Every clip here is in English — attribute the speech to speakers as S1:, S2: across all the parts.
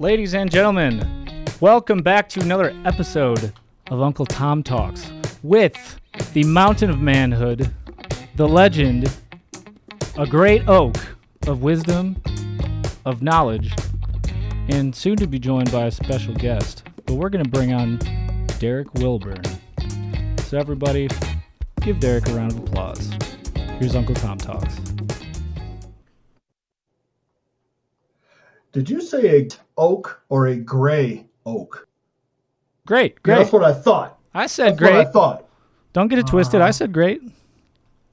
S1: Ladies and gentlemen, welcome back to another episode of Uncle Tom Talks with the mountain of manhood, the legend, a great oak of wisdom, of knowledge, and soon to be joined by a special guest. But we're going to bring on Derek Wilburn. So, everybody, give Derek a round of applause. Here's Uncle Tom Talks.
S2: Did you say a oak or a gray oak?
S1: Great,
S2: Yeah,
S1: great.
S2: that's what I thought.
S1: I said
S2: That's what I thought.
S1: Don't get it twisted. I said great.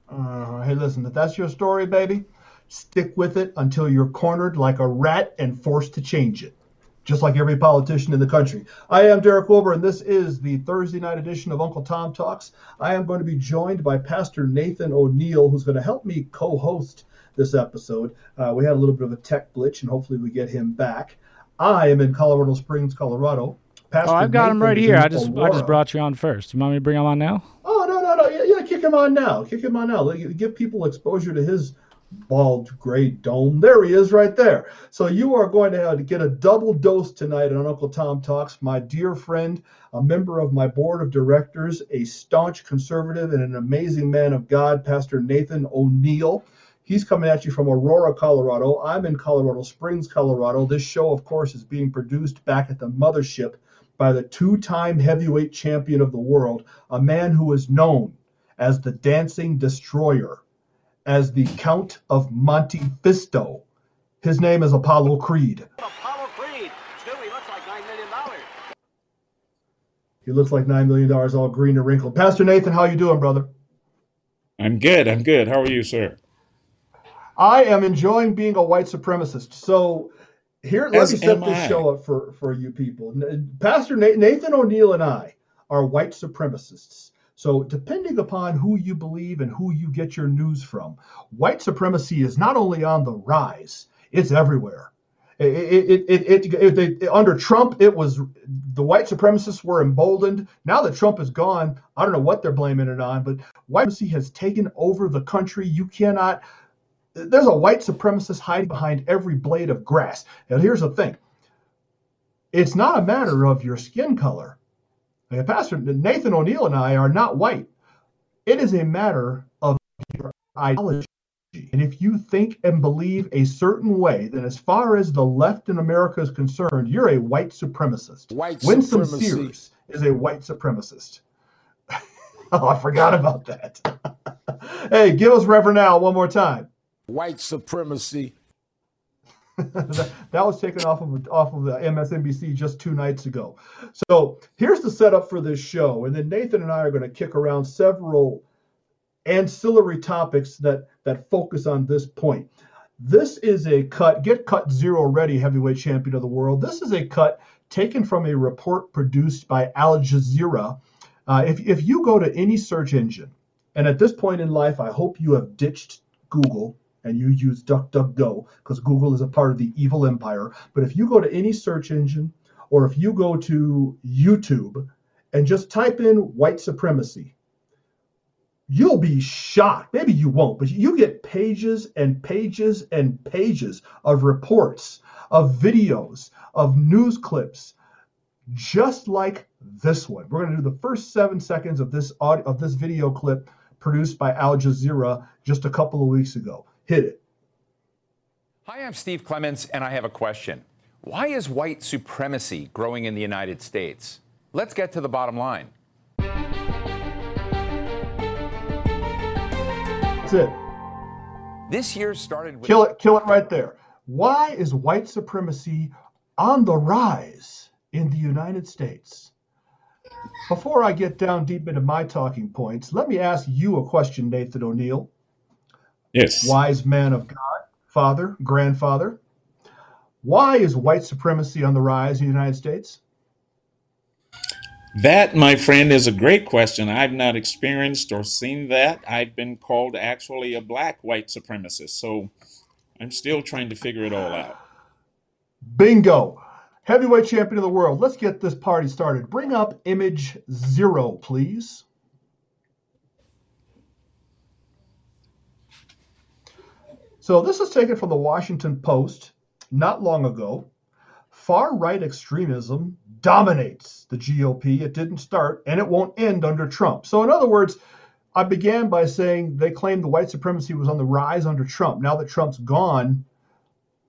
S2: Uh, hey, listen, if that's your story, baby, stick with it until you're cornered like a rat and forced to change it, just like every politician in the country. I am Derek Wilburn, and this is the Thursday night edition of Uncle Tom Talks. I am going to be joined by Pastor Nathan O'Neill, who's going to help me co host this episode. Uh, we had a little bit of a tech glitch, and hopefully we get him back. I am in Colorado Springs, Colorado. Pastor
S1: Oh, I've got him right here. I just I just brought you on first. You want me to bring him on now?
S2: Oh no no no! Yeah, yeah, kick him on now. Kick him on now. Give people exposure to his bald gray dome. There he is, right there. So you are going to have to get a double dose tonight on Uncle Tom Talks. My dear friend, a member of my board of directors, a staunch conservative and an amazing man of God, Pastor Nathan O'Neill. He's coming at you from Aurora, Colorado. I'm in Colorado Springs, Colorado. This show, of course, is being produced back at the mothership by the two time heavyweight champion of the world, a man who is known as the Dancing Destroyer, as the Count of Monte Fisto. His name is Apollo Creed.
S3: Apollo Creed. Still, he looks like $9 million.
S2: He looks like $9 million all green and wrinkled. Pastor Nathan, how you doing, brother?
S4: I'm good. I'm good. How are you, sir?
S2: I am enjoying being a white supremacist. So here, let
S4: As
S2: me set this
S4: I.
S2: show up for, for you people. Pastor Na- Nathan O'Neill and I are white supremacists. So depending upon who you believe and who you get your news from, white supremacy is not only on the rise, it's everywhere. It, it, it, it, it, it- under Trump, it was the white supremacists were emboldened. Now that Trump is gone, I don't know what they're blaming it on, but white supremacy has taken over the country. You cannot there's a white supremacist hiding behind every blade of grass. And here's the thing it's not a matter of your skin color. Uh, Pastor Nathan O'Neill and I are not white. It is a matter of your ideology. And if you think and believe a certain way, then as far as the left in America is concerned, you're a white supremacist.
S5: White
S2: Winston
S5: supremacy.
S2: Sears is a white supremacist. oh, I forgot about that. hey, give us Reverend Al one more time.
S5: White supremacy.
S2: that, that was taken off of off of the MSNBC just two nights ago. So here's the setup for this show, and then Nathan and I are going to kick around several ancillary topics that that focus on this point. This is a cut. Get cut zero ready, heavyweight champion of the world. This is a cut taken from a report produced by Al Jazeera. Uh, if if you go to any search engine, and at this point in life, I hope you have ditched Google and you use DuckDuckGo because Google is a part of the evil empire. But if you go to any search engine or if you go to YouTube and just type in white supremacy, you'll be shocked. Maybe you won't, but you get pages and pages and pages of reports, of videos, of news clips, just like this one. We're going to do the first seven seconds of this audio, of this video clip produced by Al Jazeera just a couple of weeks ago. Hit it.
S6: Hi, I'm Steve Clemons, and I have a question. Why is white supremacy growing in the United States? Let's get to the bottom line.
S2: That's it.
S6: This year started with
S2: Kill it, kill it right there. Why is white supremacy on the rise in the United States? Before I get down deep into my talking points, let me ask you a question, Nathan O'Neill,
S4: Yes.
S2: wise man of God, father, grandfather. Why is white supremacy on the rise in the United States?
S4: That, my friend, is a great question. I've not experienced or seen that. I've been called actually a black white supremacist. So I'm still trying to figure it all out.
S2: Bingo. Heavyweight champion of the world. Let's get this party started. Bring up image zero, please. So this is taken from the Washington Post not long ago. far right extremism dominates the GOP. It didn't start and it won't end under Trump. So, in other words, I began by saying they claimed the white supremacy was on the rise under Trump. Now that Trump's gone,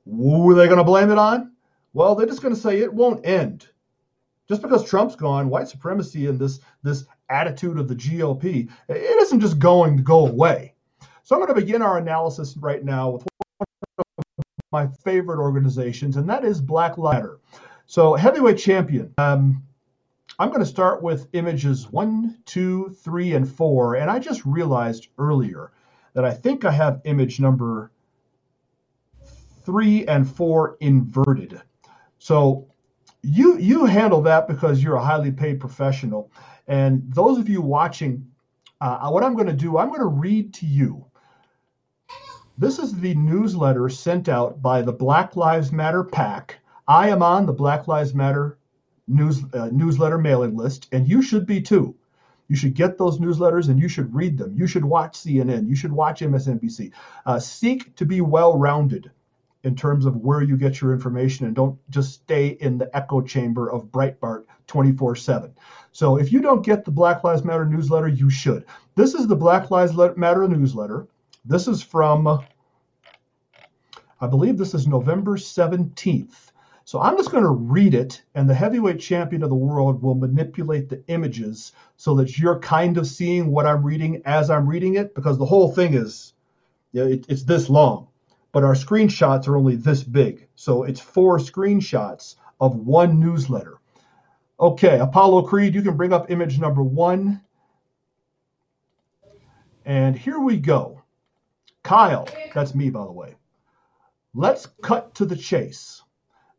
S2: who are they going to blame it on? Well, they're just going to say it won't end. Just because Trump's gone, white supremacy and this this attitude of the GOP, it isn't just going to go away. So I'm going to begin our analysis right now with one of my favorite organizations, and that is Black Ladder. So heavyweight champion. Um, I'm going to start with images one, two, three, and four. And I just realized earlier that I think I have image number three and four inverted. So you you handle that because you're a highly paid professional. And those of you watching, uh, what I'm going to do, I'm going to read to you. This is the newsletter sent out by the Black Lives Matter PAC. I am on the Black Lives Matter news uh, newsletter mailing list, and you should be too. You should get those newsletters and you should read them. You should watch CNN. You should watch MSNBC. Uh, seek to be well rounded in terms of where you get your information and don't just stay in the echo chamber of Breitbart 24 7. So if you don't get the Black Lives Matter newsletter, you should. This is the Black Lives Matter newsletter. This is from, I believe this is November 17th. So I'm just going to read it, and the heavyweight champion of the world will manipulate the images so that you're kind of seeing what I'm reading as I'm reading it, because the whole thing is, you know, it, it's this long but our screenshots are only this big. So it's four screenshots of one newsletter. Okay, Apollo Creed, you can bring up image number one. And here we go. Kyle, that's me, by the way. Let's cut to the chase.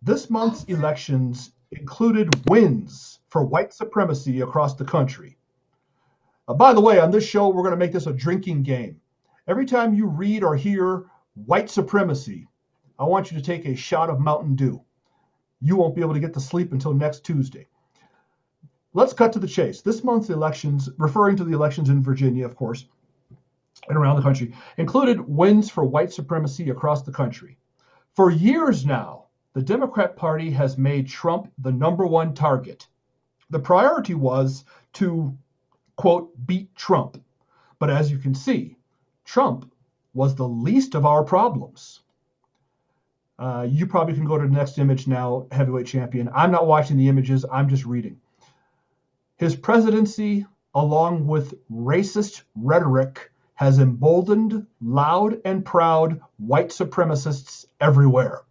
S2: This month's elections included wins for white supremacy across the country. Uh, by the way, on this show, we're going to make this a drinking game. Every time you read or hear white supremacy, I want you to take a shot of Mountain Dew. You won't be able to get to sleep until next Tuesday. Let's cut to the chase. This month's elections, referring to the elections in Virginia, of course, and around the country, included wins for white supremacy across the country. For years now, the Democrat Party has made Trump the number one target. The priority was to, quote, beat Trump. But as you can see, Trump was the least of our problems. Uh, you probably can go to the next image now, heavyweight champion. I'm not watching the images, I'm just reading. His presidency, along with racist rhetoric, has emboldened loud and proud white supremacists everywhere.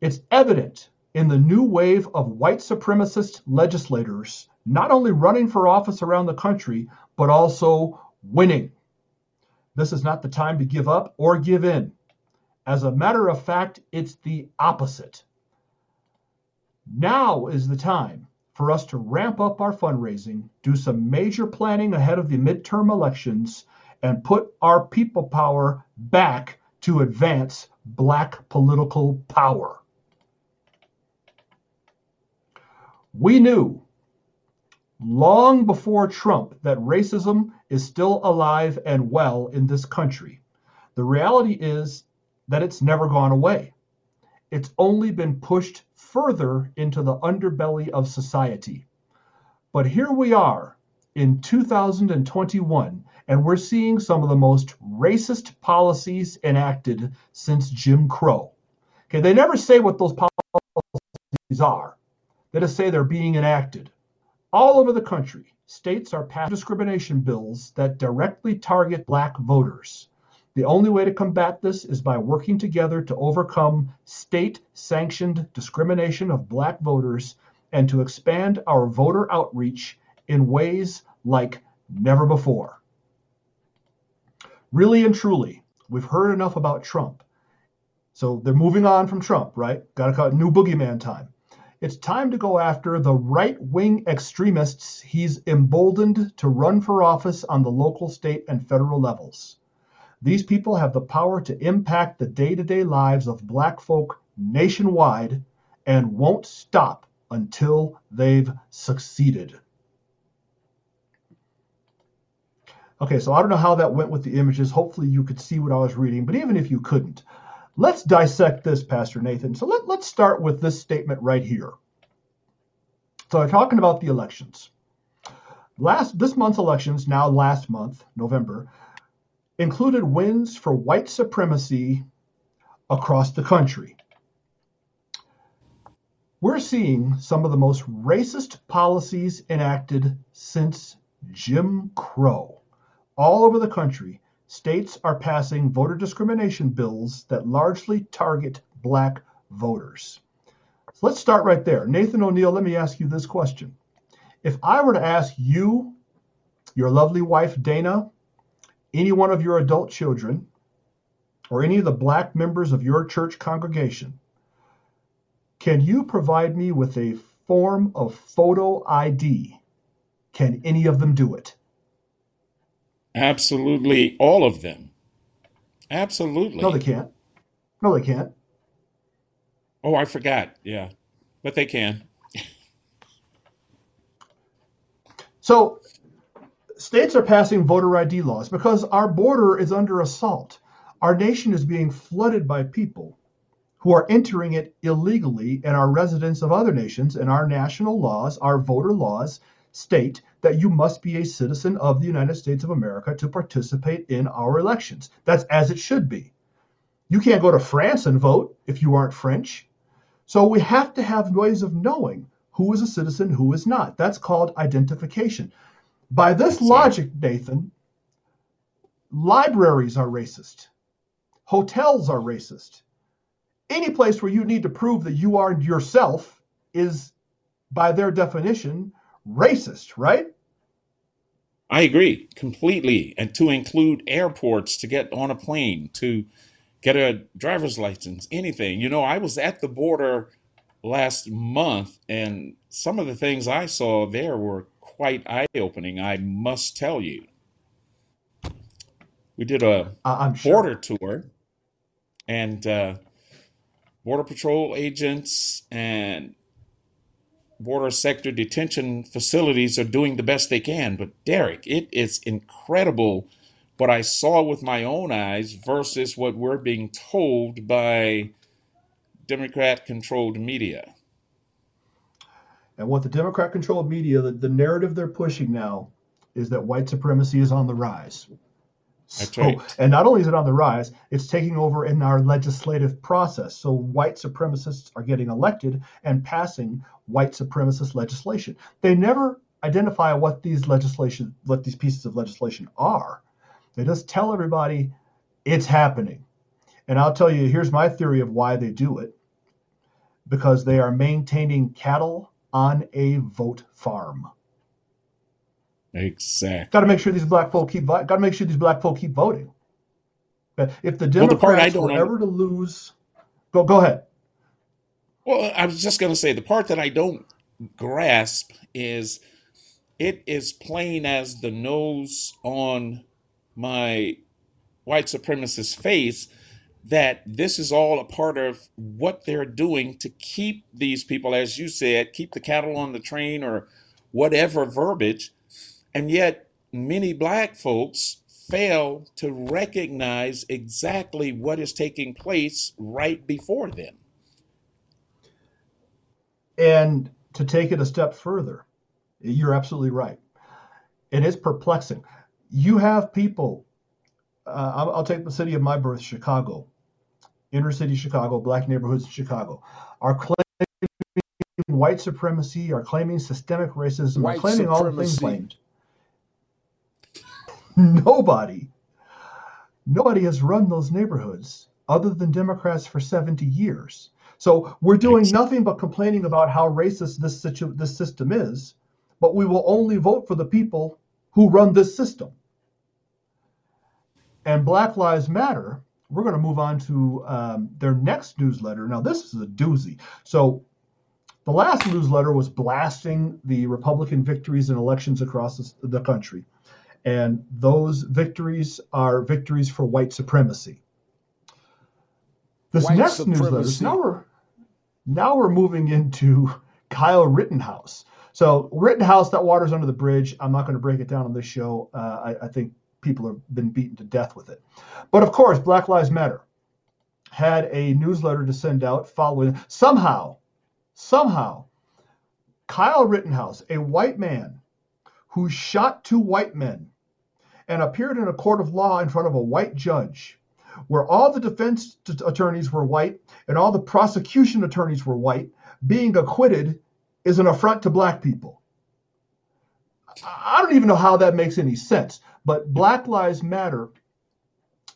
S2: It's evident in the new wave of white supremacist legislators not only running for office around the country, but also winning. This is not the time to give up or give in. As a matter of fact, it's the opposite. Now is the time for us to ramp up our fundraising, do some major planning ahead of the midterm elections, and put our people power back to advance black political power. We knew long before Trump that racism is still alive and well in this country. The reality is that it's never gone away. It's only been pushed further into the underbelly of society. But here we are in 2021, and we're seeing some of the most racist policies enacted since Jim Crow. Okay, they never say what those policies are. They just say they're being enacted. All over the country, states are passing discrimination bills that directly target black voters. The only way to combat this is by working together to overcome state sanctioned discrimination of black voters and to expand our voter outreach in ways like never before. Really and truly, we've heard enough about Trump. So they're moving on from Trump, right? Got to call it new boogeyman time. It's time to go after the right wing extremists he's emboldened to run for office on the local, state, and federal levels. These people have the power to impact the day to day lives of black folk nationwide and won't stop until they've succeeded. Okay, so I don't know how that went with the images. Hopefully, you could see what I was reading, but even if you couldn't, let's dissect this, Pastor Nathan. So let, let's start with this statement right here. So I'm talking about the elections. Last this month's elections, now last month, November, included wins for white supremacy across the country. We're seeing some of the most racist policies enacted since Jim Crow. All over the country, states are passing voter discrimination bills that largely target black voters. So let's start right there. Nathan O'Neill, let me ask you this question. If I were to ask you, your lovely wife Dana, any one of your adult children, or any of the black members of your church congregation, can you provide me with a form of photo ID? Can any of them do it?
S4: Absolutely, all of them. Absolutely.
S2: No, they can't. No, they can't.
S4: Oh, I forgot. Yeah, but they can.
S2: So, states are passing voter ID laws because our border is under assault. Our nation is being flooded by people who are entering it illegally and are residents of other nations, and our national laws, our voter laws, state that you must be a citizen of the United States of America to participate in our elections. That's as it should be. You can't go to France and vote if you aren't French. So we have to have ways of knowing who is a citizen, who is not. That's called identification. By this logic, Nathan, libraries are racist, hotels are racist. Any place where you need to prove that you are yourself is, by their definition, racist, right?
S4: I agree completely. And to include airports to get on a plane, to get a driver's license, anything. You know, I was at the border last month, and some of the things I saw there were quite eye opening, I must tell you. We did a
S2: I- I'm sure.
S4: border tour, and uh, Border Patrol agents and border sector detention facilities are doing the best they can. But Derek, it is incredible what I saw with my own eyes versus what we're being told by Democrat controlled media.
S2: And what the Democrat controlled media, the, the narrative they're pushing now is that white supremacy is on the rise.
S4: That's
S2: So,
S4: right.
S2: and not only is it on the rise, it's taking over in our legislative process. So white supremacists are getting elected and passing white supremacist legislation. They never identify what these legislation, what these pieces of legislation are. They just tell everybody it's happening. And I'll tell you, here's my theory of why they do it. Because they are maintaining cattle on a vote farm.
S4: Exactly.
S2: Got to make sure these black folk keep. Got to make sure these black folk keep voting. If the
S4: Well, the
S2: Democrats were ever to lose, go go ahead.
S4: Well, I was just going to say the part that I don't grasp is it is plain as the nose on my white supremacist face that this is all a part of what they're doing to keep these people, as you said, keep the cattle on the train or whatever verbiage. And yet, many black folks fail to recognize exactly what is taking place right before them.
S2: And to take it a step further, you're absolutely right. It is perplexing. You have people. Uh, I'll, I'll take the city of my birth, Chicago, inner city Chicago, black neighborhoods in Chicago, are claiming white supremacy, are claiming systemic racism, are
S5: White
S2: claiming all the things
S5: supremacy.
S2: claimed. Nobody, nobody has run those neighborhoods other than Democrats for 70 years. So we're doing nothing but complaining about how racist this situ- this system is, but we will only vote for the people who run this system. And Black Lives Matter, we're going to move on to um, their next newsletter. Now, this is a doozy. So, the last newsletter was blasting the Republican victories in elections across the, the country. And those victories are victories for white supremacy. This
S5: White
S2: next newsletter,
S5: supremacy.
S2: now we're, now we're moving into Kyle Rittenhouse. So, Rittenhouse, that water's under the bridge. I'm not going to break it down on this show. Uh, I, I think people have been beaten to death with it. But of course, Black Lives Matter. had a newsletter to send out following somehow, somehow, Kyle Rittenhouse, a white man who shot two white men and appeared in a court of law in front of a white judge, where all the defense attorneys were white and all the prosecution attorneys were white, being acquitted is an affront to black people. I don't even know how that makes any sense, but Black Lives Matter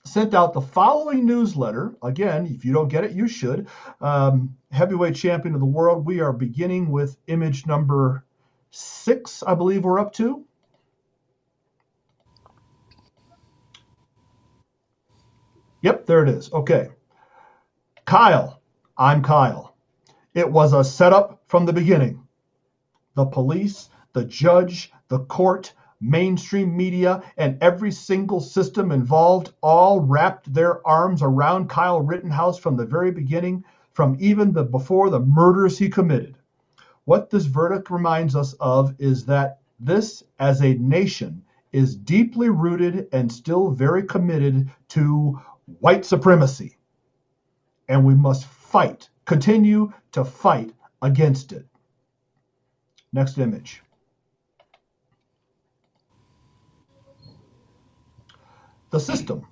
S2: sent out the following newsletter. Again, if you don't get it, you should. Um, heavyweight champion of the world. We are beginning with image number six, I believe we're up to. Yep, there it is. Okay. Kyle, I'm Kyle. It was a setup from the beginning. The police, the judge, the court, mainstream media, and every single system involved all wrapped their arms around Kyle Rittenhouse from the very beginning, from even the before the murders he committed. What this verdict reminds us of is that this, as a nation, is deeply rooted and still very committed to white supremacy. And we must fight, continue to fight against it. Next image. The system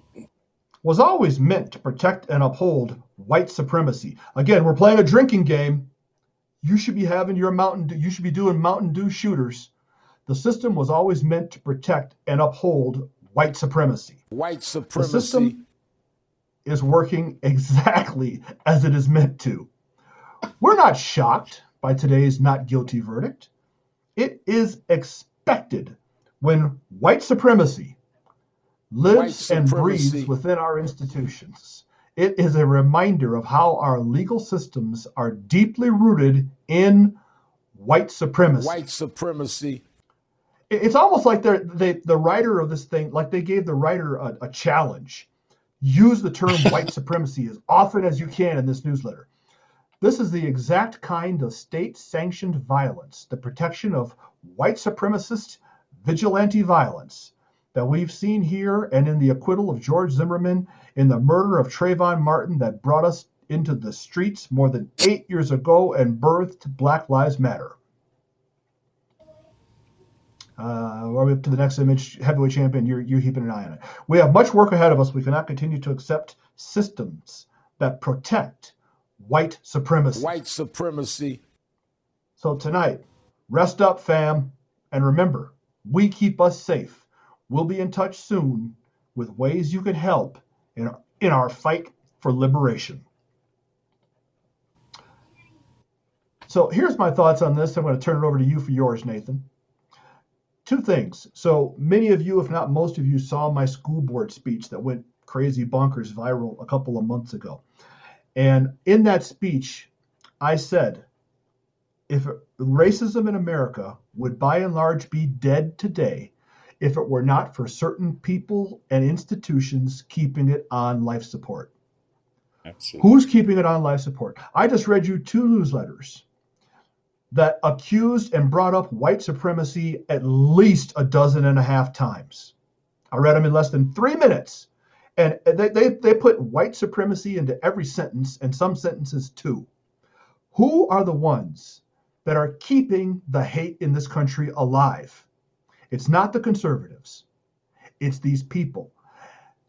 S2: was always meant to protect and uphold white supremacy. Again, we're playing a drinking game. You should be having your Mountain Dew, you should be doing Mountain Dew shooters. The system was always meant to protect and uphold white supremacy.
S5: White supremacy.
S2: The system is working exactly as it is meant to. We're not shocked by today's not guilty verdict. It is expected when white supremacy lives and breathes within our institutions. It is a reminder of how our legal systems are deeply rooted in white supremacy.
S5: White supremacy.
S2: It's almost like they're, they, the writer of this thing, like they gave the writer a, a challenge. Use the term white supremacy as often as you can in this newsletter. This is the exact kind of state sanctioned violence, the protection of white supremacist vigilante violence that we've seen here and in the acquittal of George Zimmerman, in the murder of Trayvon Martin that brought us into the streets more than eight years ago and birthed Black Lives Matter. Uh, are we up to the next image? Heavyweight champion, you're, you're keeping an eye on it. We have much work ahead of us. We cannot continue to accept systems that protect white supremacy.
S5: White supremacy.
S2: So tonight, rest up, fam, and remember, we keep us safe. We'll be in touch soon with ways you can help in in our fight for liberation. So here's my thoughts on this. I'm going to turn it over to you for yours, Nathan. Two things. So many of you, if not most of you, saw my school board speech that went crazy bonkers viral a couple of months ago. And in that speech, I said, if racism in America would by and large be dead today, if it were not for certain people and institutions keeping it on life support. Absolutely. Who's keeping it on life support? I just read you two newsletters that accused and brought up white supremacy at least a dozen and a half times. I read them in less than three minutes. And they, they, they put white supremacy into every sentence, and some sentences too. Who are the ones that are keeping the hate in this country alive? It's not the conservatives, it's these people.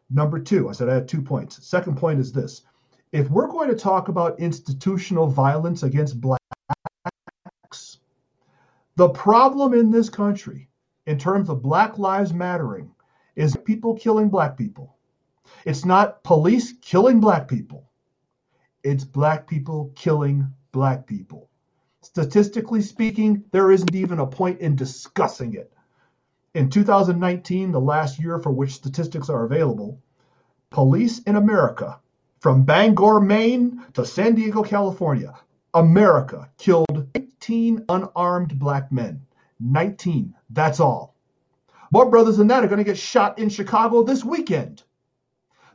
S2: Number two, I said I had two points. Second point is this if we're going to talk about institutional violence against blacks, the problem in this country, in terms of Black Lives Mattering, is people killing black people. It's not police killing black people, it's black people killing black people. Statistically speaking, there isn't even a point in discussing it. In 2019, the last year for which statistics are available, police in America, from Bangor, Maine to San Diego, California, America killed 19 unarmed black men. 19. That's all. More brothers than that are going to get shot in Chicago this weekend.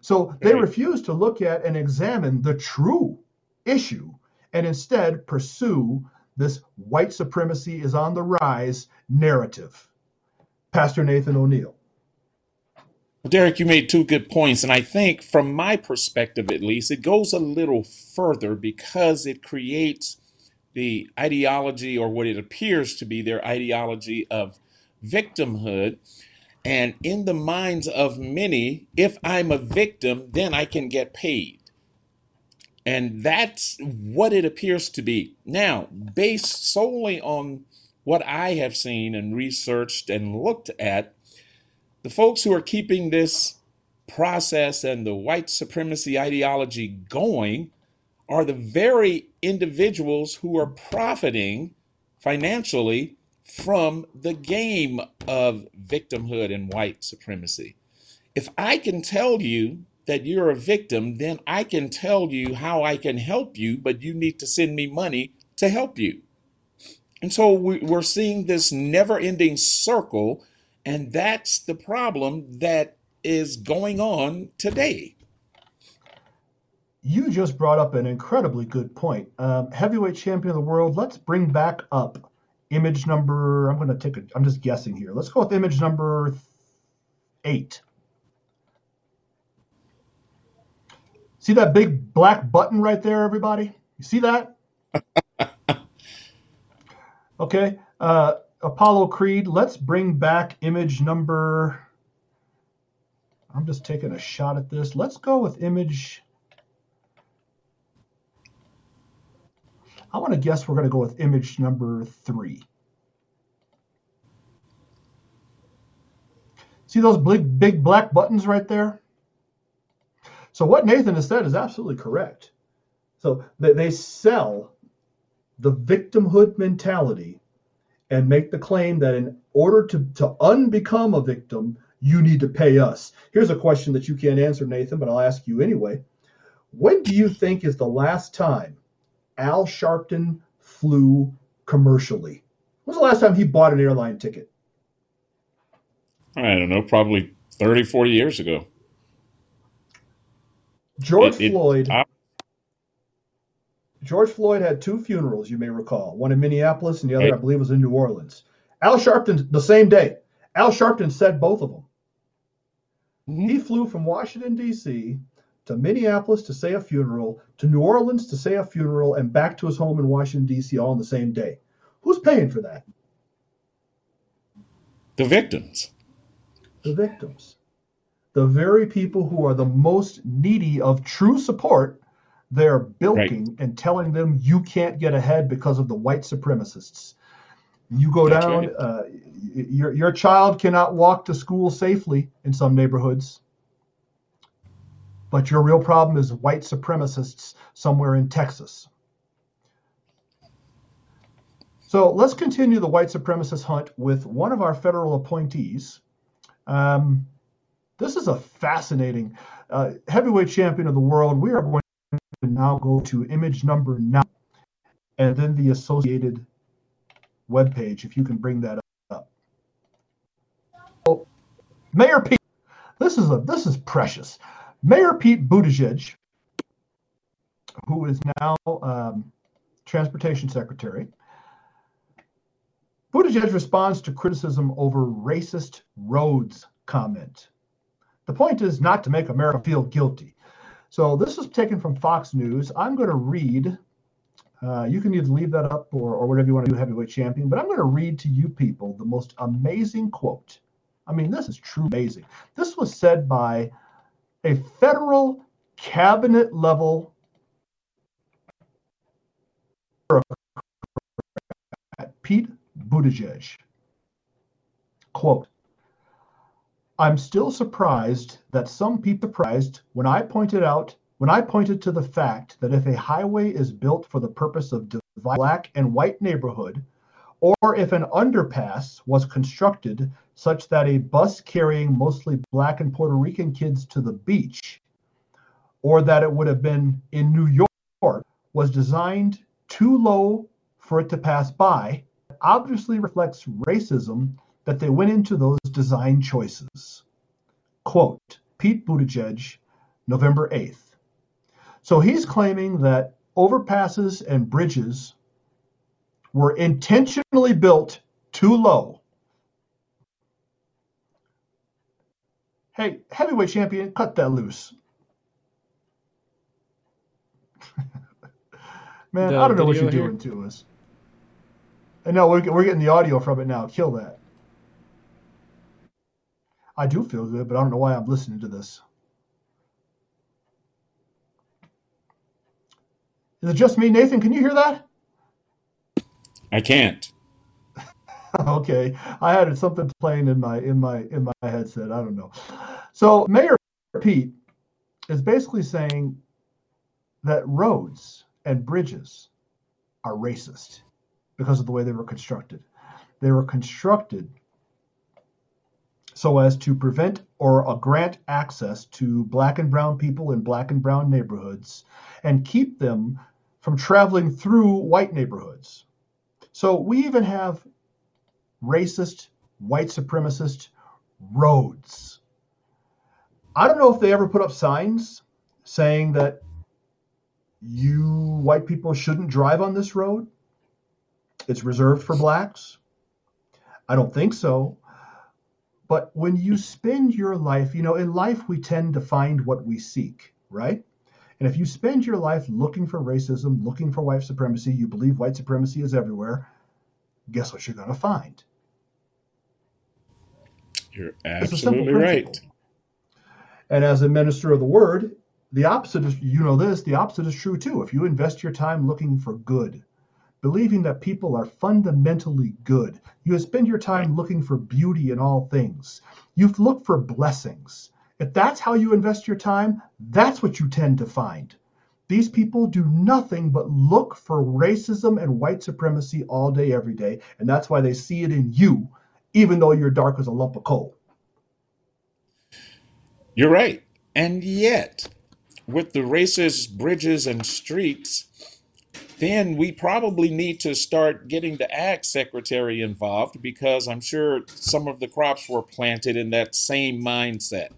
S2: So they refuse to look at and examine the true issue and instead pursue this white supremacy is on the rise narrative. Pastor Nathan O'Neill.
S4: Derek, you made two good points, and I think from my perspective at least, it goes a little further because it creates the ideology or what it appears to be their ideology of victimhood. And in the minds of many, if I'm a victim, then I can get paid. And that's what it appears to be. Now, based solely on what I have seen and researched and looked at, the folks who are keeping this process and the white supremacy ideology going are the very individuals who are profiting financially from the game of victimhood and white supremacy. If I can tell you that you're a victim, then I can tell you how I can help you, but you need to send me money to help you. And so we- we're seeing this never ending circle, and that's the problem that is going on today.
S2: You just brought up an incredibly good point. Um, heavyweight champion of the world. Let's bring back up image number. I'm going to take a. I'm just guessing here. Let's go with image number eight. See that big black button right there, everybody? You see that? okay. Uh, Apollo Creed. Let's bring back image number. I'm just taking a shot at this. Let's go with image. I want to guess we're going to go with image number three. See those big, big black buttons right there? So what Nathan has said is absolutely correct. So they, they sell the victimhood mentality and make the claim that in order to, to unbecome a victim, you need to pay us. Here's a question that you can't answer, Nathan, but I'll ask you anyway. When do you think is the last time Al Sharpton flew commercially? When was the last time he bought an airline ticket?
S4: I don't know, probably 30, 40 years ago.
S2: George
S4: It- it-
S2: Floyd.
S4: I-
S2: George Floyd had two funerals, you may recall. One in Minneapolis and the other. I believe, was in New Orleans. Al Sharpton, the same day. Al Sharpton said both of them. Mm-hmm. He flew from Washington, D.C. to Minneapolis to say a funeral, to New Orleans to say a funeral, and back to his home in Washington, D.C. all on the same day. Who's paying for that?
S4: The victims.
S2: The victims. The very people who are the most needy of true support, they're bilking and telling them you can't get ahead because of the white supremacists. You go
S4: That's
S2: down,
S4: right.
S2: uh, your, your child cannot walk to school safely in some neighborhoods. But your real problem is white supremacists somewhere in Texas. So let's continue the white supremacist hunt with one of our federal appointees. Um, this is a fascinating uh, heavyweight champion of the world. We are going to now go to image number nine and then the associated web page, if you can bring that up. Oh, Mayor Pete, this is a this is precious. Mayor Pete Buttigieg, who is now um, transportation secretary. Buttigieg responds to criticism over racist roads comment. The point is not to make America feel guilty. So this is taken from Fox News. I'm going to read. Uh, you can either leave that up or, or whatever you want to do, heavyweight champion. But I'm going to read to you people the most amazing quote. I mean, this is true amazing. This was said by a federal cabinet level Pete Buttigieg. Quote, I'm still surprised that some people surprised when I pointed out when I pointed to the fact that if a highway is built for the purpose of dividing black and white neighborhood, or if an underpass was constructed such that a bus carrying mostly black and Puerto Rican kids to the beach, or that it would have been in New York, was designed too low for it to pass by, obviously reflects racism that they went into those design choices. Quote Pete Buttigieg, November 8th. So he's claiming that overpasses and bridges were intentionally built too low. Hey, heavyweight champion, cut that loose. Man,
S1: The
S2: I don't know what you're
S1: here?
S2: doing to us. And no, we're, we're getting the audio from it now. Kill that. I do feel good, but I don't know why I'm listening to this. Is it just me, Nathan? Can you hear that?
S4: I can't.
S2: okay, I had something playing in my in my in my headset. I don't know. So Mayor Pete is basically saying that roads and bridges are racist because of the way they were constructed. They were constructed so as to prevent or uh, grant access to black and brown people in black and brown neighborhoods and keep them from traveling through white neighborhoods. So we even have racist, white supremacist roads. I don't know if they ever put up signs saying that you white people shouldn't drive on this road. It's reserved for blacks. I don't think so. But when you mm. spend your life, you know, in life we tend to find what we seek, right? And if you spend your life looking for racism, looking for white supremacy, you believe white supremacy is everywhere, guess what you're going to find?
S4: You're absolutely right.
S2: And as a minister of the word, the opposite is, you know this, the opposite is true too. If you invest your time looking for good, believing that people are fundamentally good, you spend your time looking for beauty in all things, you look for blessings. If that's how you invest your time, that's what you tend to find. These people do nothing but look for racism and white supremacy all day, every day. And that's why they see it in you, even though you're dark as a lump of coal.
S4: You're right. And yet, with the racist bridges and streets, then we probably need to start getting the ag secretary involved because I'm sure some of the crops were planted in that same mindset.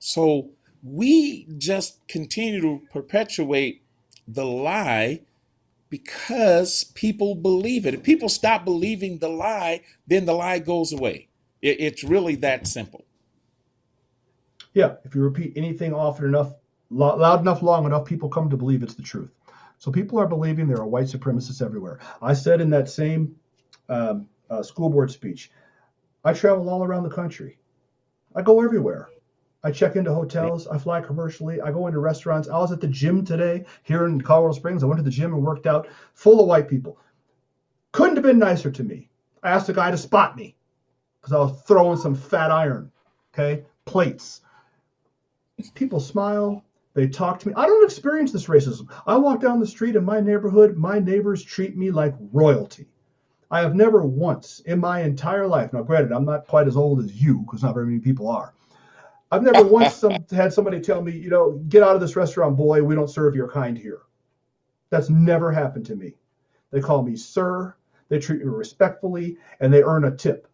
S4: So we just continue to perpetuate the lie because people believe it. If people stop believing the lie, then the lie goes away. It- it's really that simple.
S2: Yeah, if you repeat anything often enough, loud enough, long enough, people come to believe it's the truth. So people are believing there are white supremacists everywhere. I said in that same um, uh, school board speech, I travel all around the country. I go everywhere. I check into hotels. I fly commercially. I go into restaurants. I was at the gym today here in Colorado Springs. I went to the gym and worked out, full of white people. Couldn't have been nicer to me. I asked a guy to spot me because I was throwing some fat iron, okay, plates people smile they talk to me. I don't experience this racism. I walk down the street in my neighborhood my neighbors treat me like royalty. I have never once in my entire life now granted i'm not quite as old as you because not very many people are. I've never once some, had somebody tell me you know get out of this restaurant boy we don't serve your kind here. That's never happened to me. They call me sir they treat me respectfully and they earn a tip.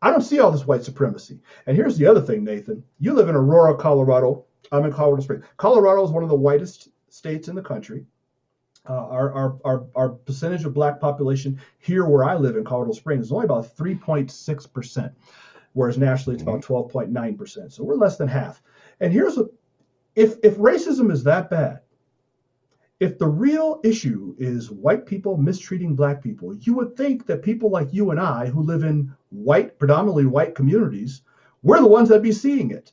S2: I don't see all this white supremacy. And here's the other thing, Nathan. You live in Aurora, Colorado. I'm in Colorado Springs. Colorado is one of the whitest states in the country. Uh, our, our, our, our percentage of black population here where I live in Colorado Springs is only about 3.6%, whereas nationally it's about 12.9%. So we're less than half. And here's what if, if racism is that bad, if the real issue is white people mistreating black people, you would think that people like you and I, who live in white, predominantly white communities, we're the ones that'd be seeing it.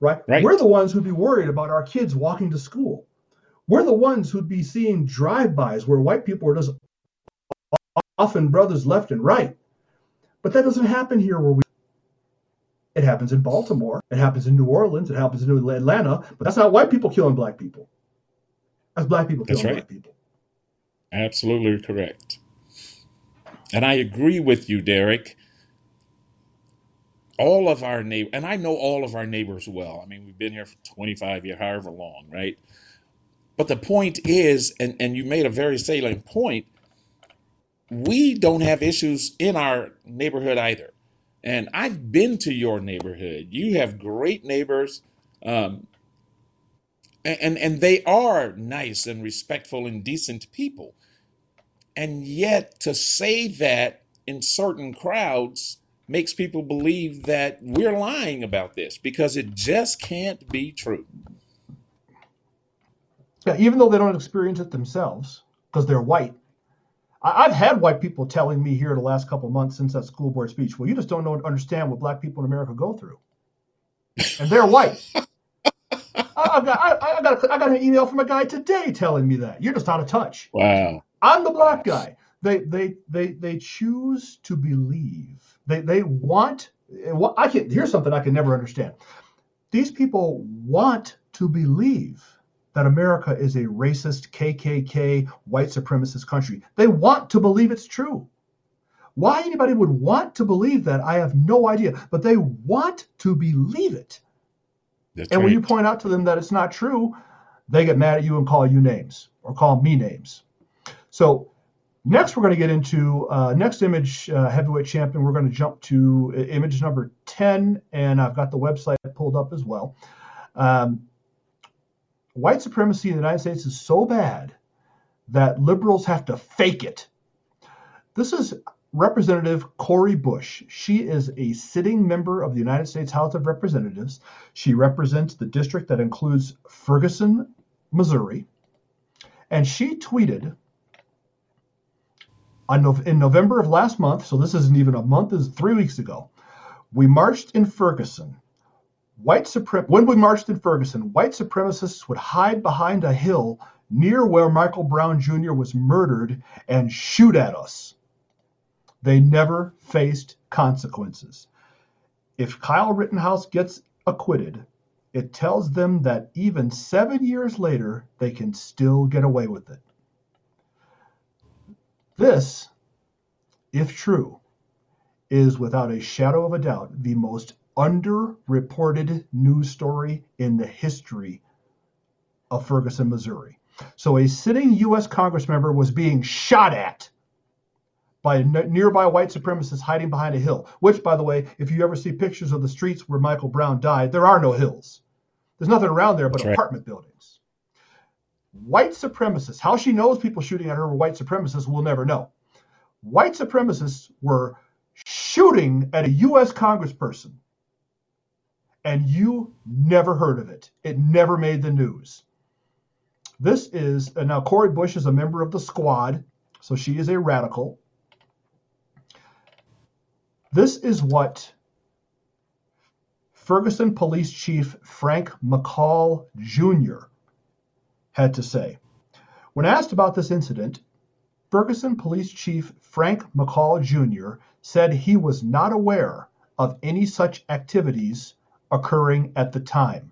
S2: Right?
S4: Right.
S2: We're the ones who'd be worried about our kids walking to school. We're the ones who'd be seeing drive-bys where white people are just often brothers left and right. But that doesn't happen here where we it happens in Baltimore, it happens in New Orleans, it happens in Atlanta, but that's not white people killing black people. That's black people
S4: That's
S2: killing
S4: right.
S2: black people.
S4: Absolutely correct. And I agree with you, Derek. All of our neighbors, and I know all of our neighbors well. I mean, we've been here for 25 years, however long, right? But the point is, and, and you made a very salient point, we don't have issues in our neighborhood either. And I've been to your neighborhood. You have great neighbors. Um, and and they are nice and respectful and decent people and yet to say that in certain crowds makes people believe that we're lying about this because it just can't be true.
S2: Yeah, even though they don't experience it themselves because they're white. I, I've had white people telling me here the last couple months since that school board speech, well, you just don't know understand what black people in America go through, and they're white. I, got I, I got a, I got an email from a guy today telling me that you're just out of touch.
S4: Wow.
S2: I'm the black guy. They they they they choose to believe. They they want. What I can here's something I can never understand. These people want to believe that America is a racist KKK white supremacist country. They want to believe it's true. Why anybody would want to believe that, I have no idea. But they want to believe it.
S4: That's
S2: And when you point out to them that it's not true, they get mad at you and call you names or call me names. So next, we're going to get into uh, next image uh, heavyweight champion. We're going to jump to image number 10, and I've got the website pulled up as well. Um, white supremacy in the United States is so bad that liberals have to fake it. This is Representative Cori Bush. She is a sitting member of the United States House of Representatives. She represents the district that includes Ferguson, Missouri. And she tweeted Nov- in November of last month, so this isn't even a month, this is three weeks ago. We marched in Ferguson. White suprem- when we marched in Ferguson, white supremacists would hide behind a hill near where Michael Brown Jr. was murdered and shoot at us. They never faced consequences. If Kyle Rittenhouse gets acquitted, it tells them that even seven years later, they can still get away with it. This, if true, is without a shadow of a doubt the most underreported news story in the history of Ferguson, Missouri. So, a sitting U.S. Congress member was being shot at by n- nearby white supremacists hiding behind a hill. Which, by the way, if you ever see pictures of the streets where Michael Brown died, there are no hills. There's nothing around there but
S4: That's right.
S2: apartment buildings. White supremacists, how she knows people shooting at her were white supremacists, we'll never know. White supremacists were shooting at a U.S. congressperson, and you never heard of it. It never made the news. This is, and now Cori Bush is a member of the squad, so she is a radical. This is what Ferguson Police Chief Frank McCall Jr. had to say. When asked about this incident, Ferguson Police Chief Frank McCall Jr. said he was not aware of any such activities occurring at the time.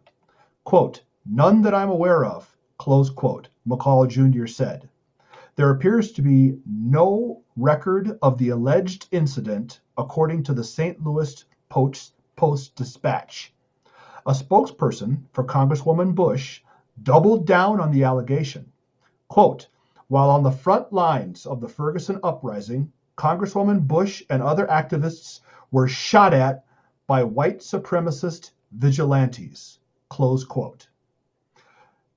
S2: Quote, none that I'm aware of, close quote, McCall Jr. said. There appears to be no record of the alleged incident, according to the St. Louis Post, Post Dispatch. A spokesperson for Congresswoman Bush doubled down on the allegation. Quote, while on the front lines of the Ferguson uprising, Congresswoman Bush and other activists were shot at by white supremacist vigilantes. Close quote.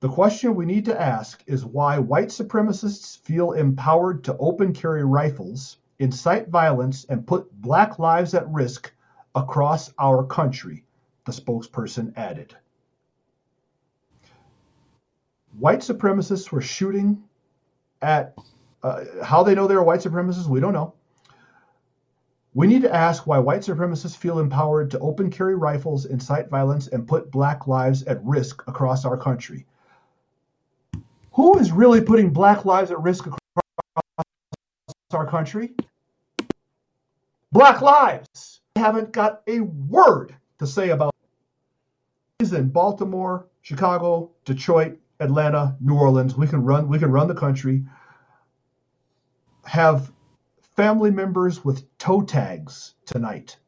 S2: The question we need to ask is why white supremacists feel empowered to open carry rifles, incite violence, and put black lives at risk across our country, the spokesperson added. White supremacists were shooting at uh, how they know they are white supremacists, we don't know. We need to ask why white supremacists feel empowered to open carry rifles, incite violence, and put black lives at risk across our country. Who is really putting black lives at risk across our country? Black lives haven't got a word to say about it. in Baltimore, Chicago, Detroit, Atlanta, New Orleans. We can run we can run the country. Have family members with toe tags tonight.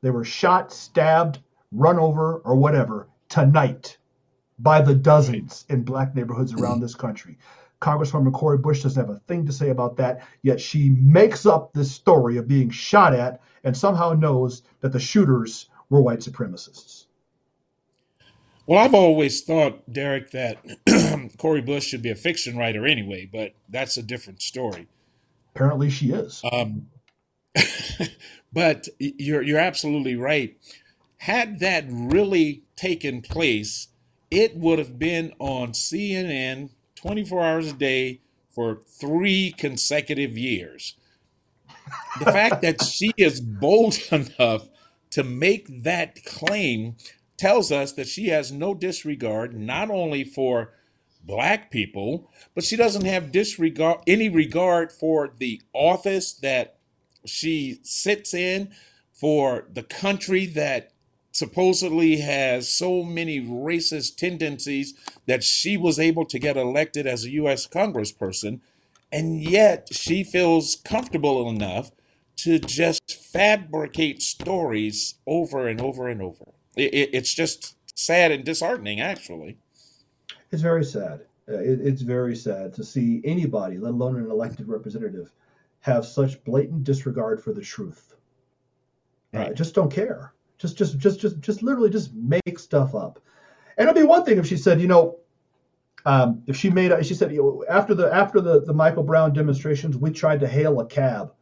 S2: They were shot, stabbed, run over, or whatever tonight by the dozens in black neighborhoods around this country. Congresswoman Cori Bush doesn't have a thing to say about that, yet she makes up this story of being shot at and somehow knows that the shooters were white supremacists.
S4: Well, I've always thought, Derek, that Cori Bush should be a fiction writer anyway, but that's a different story.
S2: Apparently, she is.
S4: Um, but you're you're absolutely right. Had that really taken place, it would have been on CNN 24 hours a day for three consecutive years. The fact that she is bold enough to make that claim tells us that she has no disregard not only for black people, but she doesn't have disregard any regard for the office that she sits in, for the country that supposedly has so many racist tendencies that she was able to get elected as a US congressperson and yet she feels comfortable enough to just fabricate stories over and over and over. It, it, it's just sad and disheartening, actually.
S2: It's very sad. Uh, it, it's very sad to see anybody, let alone an elected representative, have such blatant disregard for the truth. Uh, just don't care. Just, just, just, just, just literally just make stuff up. And it'd be one thing if she said, you know, um, if she made, she said, you know, after the after the the Michael Brown demonstrations, we tried to hail a cab,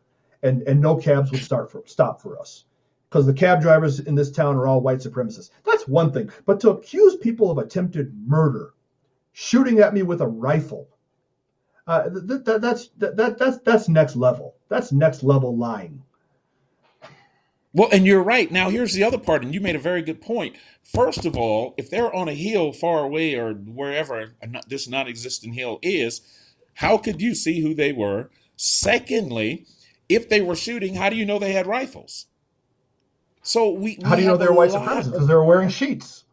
S2: and and no cabs would start for stop for us because the cab drivers in this town are all white supremacists. That's one thing. But to accuse people of attempted murder, shooting at me with a rifle, uh, th- th- that's that, that that's that's next level. That's next level lying.
S4: Well, and you're right. Now, here's the other part, and you made a very good point. First of all, if they're on a hill far away or wherever this non existent hill is, how could you see who they were? Secondly, if they were shooting, how do you know they had rifles? So we,
S2: How
S4: we
S2: do you know they're white supremacists? Because they were wearing sheets.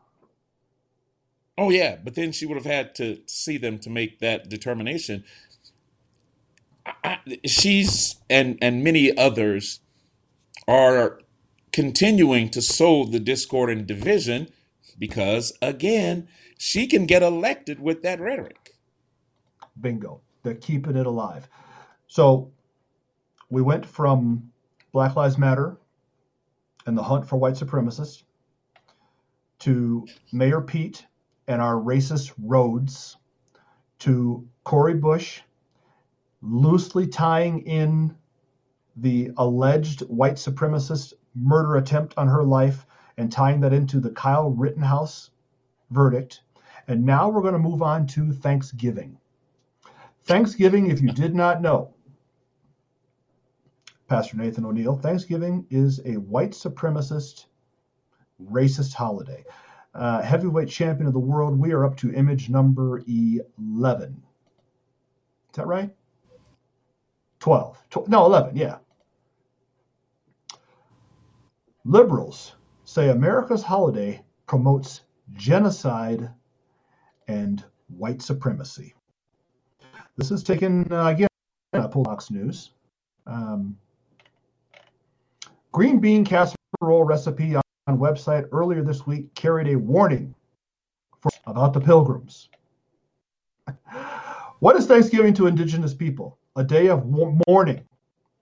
S4: Oh yeah, but then she would have had to see them to make that determination. I- she's and and many others are continuing to sow the discord and division because again, she can get elected with that rhetoric.
S2: Bingo. They're keeping it alive. So we went from Black Lives Matter and the hunt for white supremacists to Mayor Pete and our racist roads to Cori Bush loosely tying in the alleged white supremacist murder attempt on her life and tying that into the Kyle Rittenhouse verdict. And now we're going to move on to Thanksgiving. Thanksgiving, if you did not know, Pastor Nathan O'Neill, Thanksgiving is a white supremacist, racist holiday. Uh, heavyweight champion of the world, we are up to image number 11. Is that right? 12. Tw- no, 11, yeah. Liberals say America's holiday promotes genocide and white supremacy. This is taken uh, again. I pulled Fox News. Um, green bean casserole recipe on, website earlier this week carried a warning for, about the pilgrims. What is Thanksgiving to indigenous people? A day of mourning.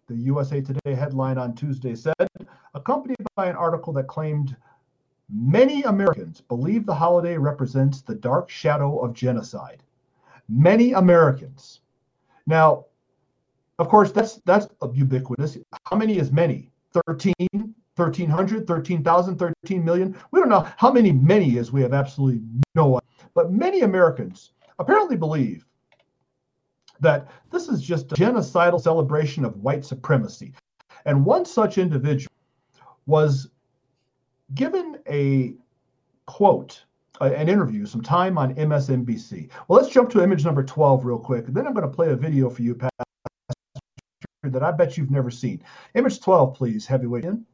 S2: The USA Today headline on Tuesday said, accompanied by an article that claimed many Americans believe the holiday represents the dark shadow of genocide. Many Americans. Now, of course, that's that's ubiquitous. How many is many? 13, 1300, 13,000, 13 million? We don't know how many many is. We have absolutely no idea. But many Americans apparently believe that this is just a genocidal celebration of white supremacy. And one such individual was given a quote, an interview, some time on MSNBC. Well, let's jump to image number 12 real quick. And then I'm going to play a video for you, Pastor, that I bet you've never seen. Image 12, please, heavyweight in.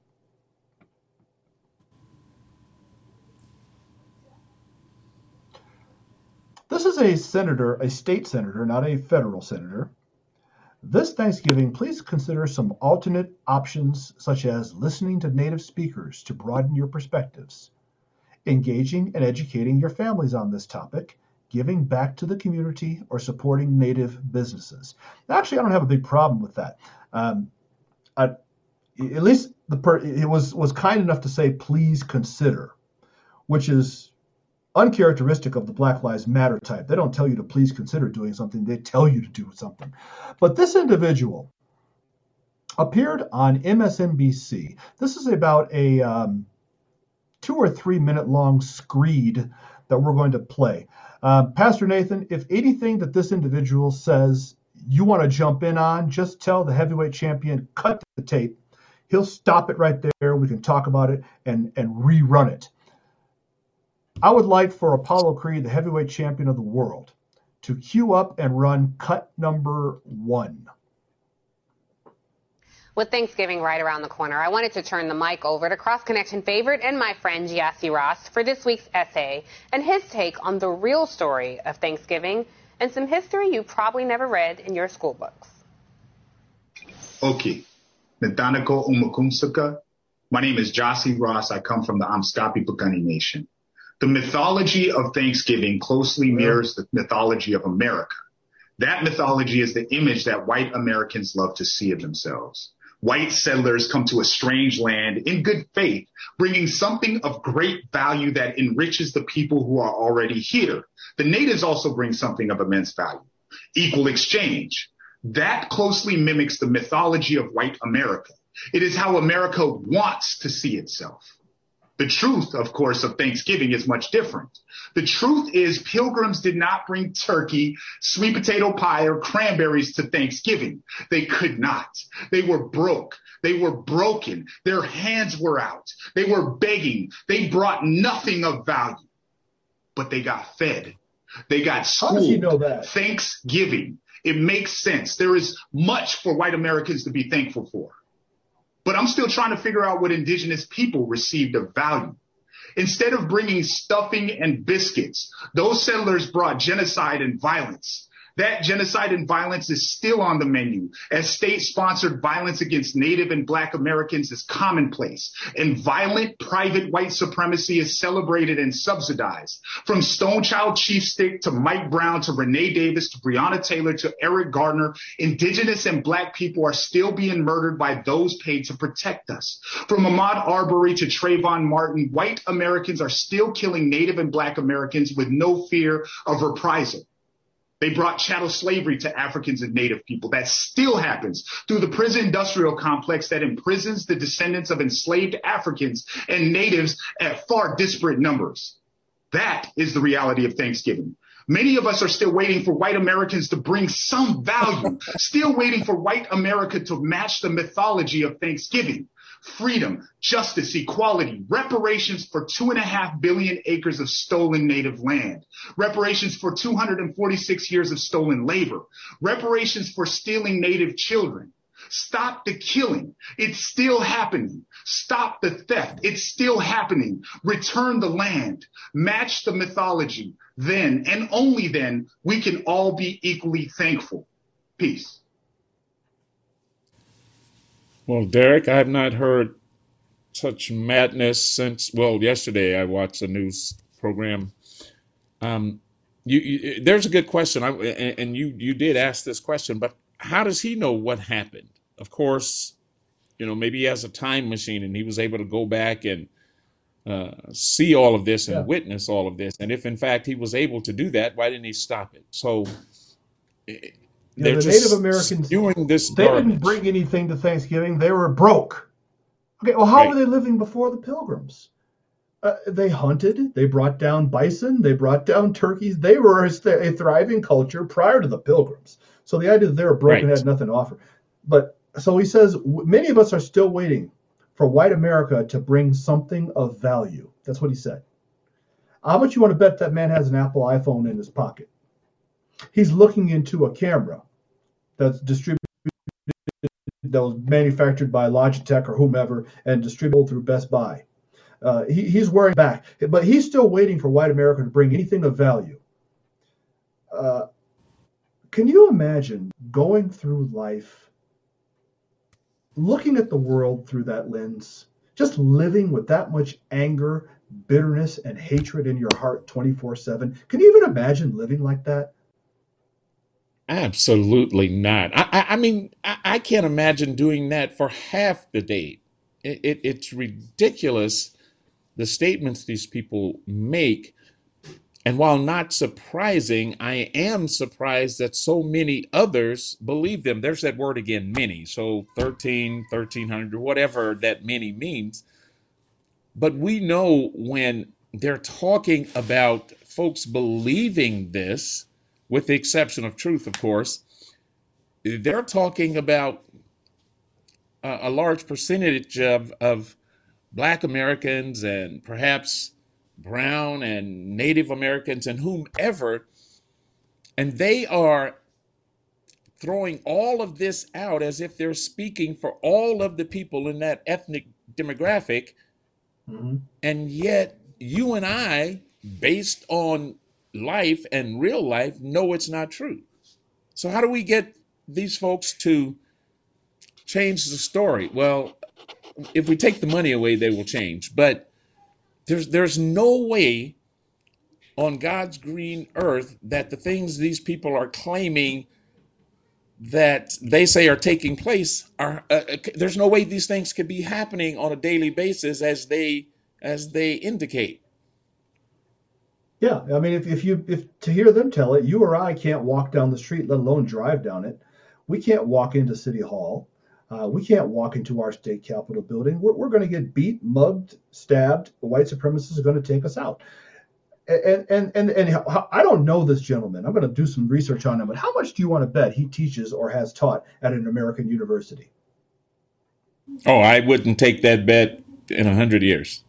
S2: This is a senator, a state senator, not a federal senator. This Thanksgiving, please consider some alternate options, such as listening to native speakers to broaden your perspectives, engaging and educating your families on this topic, giving back to the community, or supporting native businesses. Actually, I don't have a big problem with that. Um, I, at least the per, it was was kind enough to say, please consider, which is uncharacteristic of the Black Lives Matter type. They don't tell you to please consider doing something, they tell you to do something. But this individual appeared on MSNBC. This is about a um, two or three minute long screed that we're going to play. Uh, Pastor Nathan, if anything that this individual says you want to jump in on, just tell the heavyweight champion, cut the tape. He'll stop it right there. We can talk about it and, and rerun it. I would like for Apollo Creed, the heavyweight champion of the world, to queue up and run cut number one.
S7: With Thanksgiving right around the corner, I wanted to turn the mic over to Cross Connection favorite and my friend Gyasi Ross for this week's essay and his take on the real story of Thanksgiving and some history you probably never read in your school books.
S8: Okay. Nadanako Umakumsaka. My name is Gyasi Ross. I come from the Amskapi Piikani Nation. The mythology of Thanksgiving closely mirrors the mythology of America. That mythology is the image that white Americans love to see of themselves. White settlers come to a strange land in good faith, bringing something of great value that enriches the people who are already here. The natives also bring something of immense value. Equal exchange. That closely mimics the mythology of white America. It is how America wants to see itself. The truth, of course, of Thanksgiving is much different. The truth is pilgrims did not bring turkey, sweet potato pie, or cranberries to Thanksgiving. They could not. They were broke. They were broken. Their hands were out. They were begging. They brought nothing of value, but they got fed. They got
S2: How does he
S8: schooled.
S2: know that?
S8: Thanksgiving. It makes sense. There is much for white Americans to be thankful for. But I'm still trying to figure out what indigenous people received of value. Instead of bringing stuffing and biscuits, those settlers brought genocide and violence. That genocide and violence is still on the menu as state sponsored violence against Native and Black Americans is commonplace and violent private white supremacy is celebrated and subsidized. From Stonechild Chiefstick to Mike Brown to Renee Davis to Breonna Taylor to Eric Gardner, indigenous and black people are still being murdered by those paid to protect us. From Ahmaud Arbery to Trayvon Martin, white Americans are still killing Native and Black Americans with no fear of reprisal. They brought chattel slavery to Africans and Native people. That still happens through the prison industrial complex that imprisons the descendants of enslaved Africans and Natives at far disparate numbers. That is the reality of Thanksgiving. Many of us are still waiting for white Americans to bring some value, still waiting for white America to match the mythology of Thanksgiving. Freedom, justice, equality, reparations for two and a half billion acres of stolen native land, reparations for 246 years of stolen labor, reparations for stealing native children. Stop the killing. It's still happening. Stop the theft. It's still happening. Return the land. Match the mythology. Then and only then we can all be equally thankful. Peace.
S4: Well, Derek, I've not heard such madness since, well, yesterday I watched a news program. Um, you, you, there's a good question, I, and, and you you did ask this question, but how does he know what happened? Of course, you know, maybe he has a time machine and he was able to go back and uh, see all of this and
S2: Yeah.
S4: witness all of this. And if in fact he was able to do that, why didn't he stop it? So
S2: You know, the Native Americans,
S4: spewing this
S2: they didn't bring anything to Thanksgiving. They were broke. Okay, well, how
S4: Right.
S2: were they living before the pilgrims? Uh, they hunted. They brought down bison. They brought down turkeys. They were a, a thriving culture prior to the pilgrims. So the idea that they were broken
S4: Right.
S2: had nothing to offer. But so he says w- many of us are still waiting for white America to bring something of value. That's what he said. How much you want to bet that man has an Apple iPhone in his pocket? He's looking into a camera that's distributed that was manufactured by Logitech or whomever and distributed through Best Buy. Uh, he, he's wearing back, but he's still waiting for white America to bring anything of value. Uh, can you imagine going through life, looking at the world through that lens, just living with that much anger, bitterness, and hatred in your heart 24 7? Can you even imagine living like that?
S4: Absolutely not. I, I, I mean, I, I can't imagine doing that for half the date. It, it, it's ridiculous the statements these people make. And while not surprising, I am surprised that so many others believe them. There's that word again, many. So 13, 1300, whatever that many means. But we know when they're talking about folks believing this, with the exception of truth, of course, they're talking about a, a large percentage of, of Black Americans and perhaps brown and Native Americans and whomever, and they are throwing all of this out as if they're speaking for all of the people in that ethnic demographic.
S2: Mhm.
S4: And yet, you and I, based on life and real life, know it's not true. So, how do we get these folks to change the story? Well, if we take the money away, they will change. But there's there's no way on God's green earth that the things these people are claiming that they say are taking place are uh, uh, there's no way these things could be happening on a daily basis as they as they indicate.
S2: Yeah, I mean, if, if you if to hear them tell it, you or I can't walk down the street, let alone drive down it. We can't walk into City Hall. Uh, we can't walk into our state capitol building. We're, we're going to get beat, mugged, stabbed. The white supremacists are going to take us out. And and and and I don't know this gentleman. I'm going to do some research on him. But how much do you want to bet he teaches or has taught at an American university?
S4: Oh, I wouldn't take that bet in a hundred years.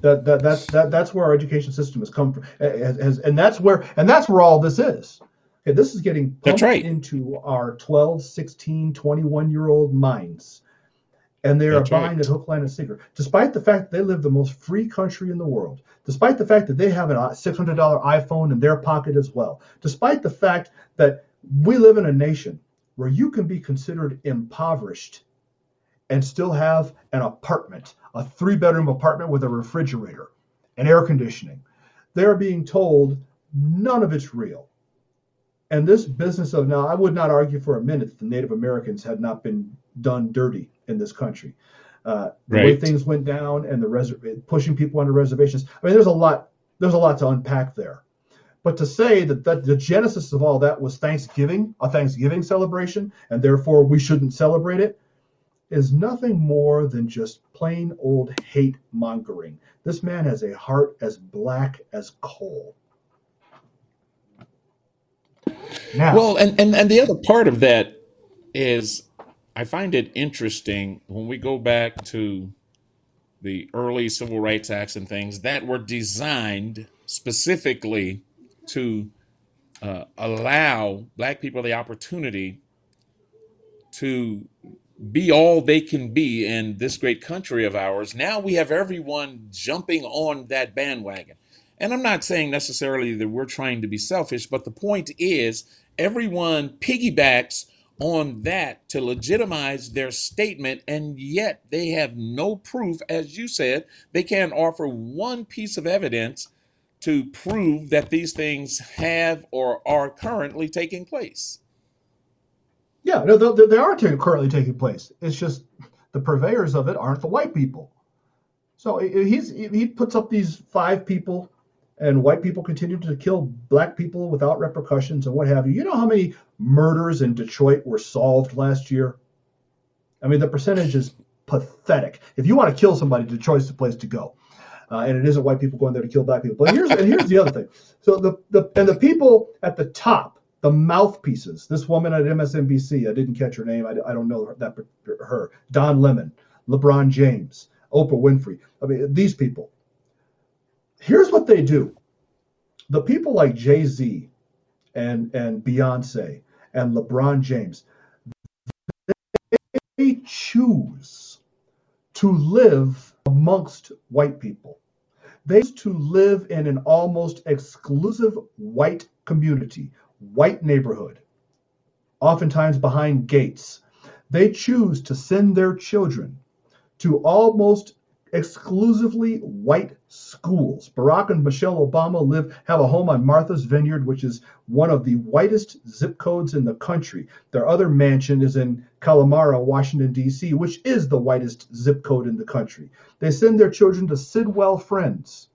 S2: That, that that's that that's where our education system has come from, eh, eh, has, has, and that's where and that's where all this is. Okay, this is getting pumped
S4: right.
S2: into our 12, 16, 21 year old minds, and they are
S4: That's right.
S2: buying it hook, line, and sinker. Despite the fact that they live the most free country in the world, despite the fact that they have a uh, six hundred dollar iPhone in their pocket as well, despite the fact that we live in a nation where you can be considered impoverished and still have an apartment, a three bedroom apartment with a refrigerator and air conditioning. They're being told none of it's real. And this business of now, I would not argue for a minute that the Native Americans had not been done dirty in this country. Uh, the way things went down and the res- pushing people onto reservations. I mean, there's a lot. There's a lot to unpack there. But to say that, that the genesis of all that was Thanksgiving, a Thanksgiving celebration, and therefore we shouldn't celebrate it, is nothing more than just plain old hate mongering. This man has a heart as black as coal. Now,
S4: Well, and, and, and the other part of that is I find it interesting when we go back to the early civil rights acts and things that were designed specifically to uh, allow black people the opportunity to be all they can be in this great country of ours. Now we have everyone jumping on that bandwagon. And I'm not saying necessarily that we're trying to be selfish, but the point is everyone piggybacks on that to legitimize their statement, and yet they have no proof, as you said, they can't offer one piece of evidence to prove that these things have or are currently taking place.
S2: Yeah, no, they, they are ta- currently taking place. It's just the purveyors of it aren't the white people. So he's he puts up these five people, and white people continue to kill black people without repercussions and what have you. You know how many murders in Detroit were solved last year? I mean, the percentage is pathetic. If you want to kill somebody, Detroit's the place to go. Uh, and it isn't white people going there to kill black people. But here's and here's the other thing. So the, the and the people at the top, the mouthpieces. This woman at MSNBC, I didn't catch her name. I, I don't know her, that her. Don Lemon, LeBron James, Oprah Winfrey. I mean, these people. Here's what they do. The people like Jay Z, and and Beyonce and LeBron James, they choose to live amongst white people. They choose to live in an almost exclusive white community, white neighborhood, oftentimes behind gates. They choose to send their children to almost exclusively white schools. Barack and Michelle Obama live have a home on Martha's Vineyard, which is one of the whitest zip codes in the country. Their other mansion is in Kalorama, Washington, D.C., which is the whitest zip code in the country. They send their children to Sidwell Friends,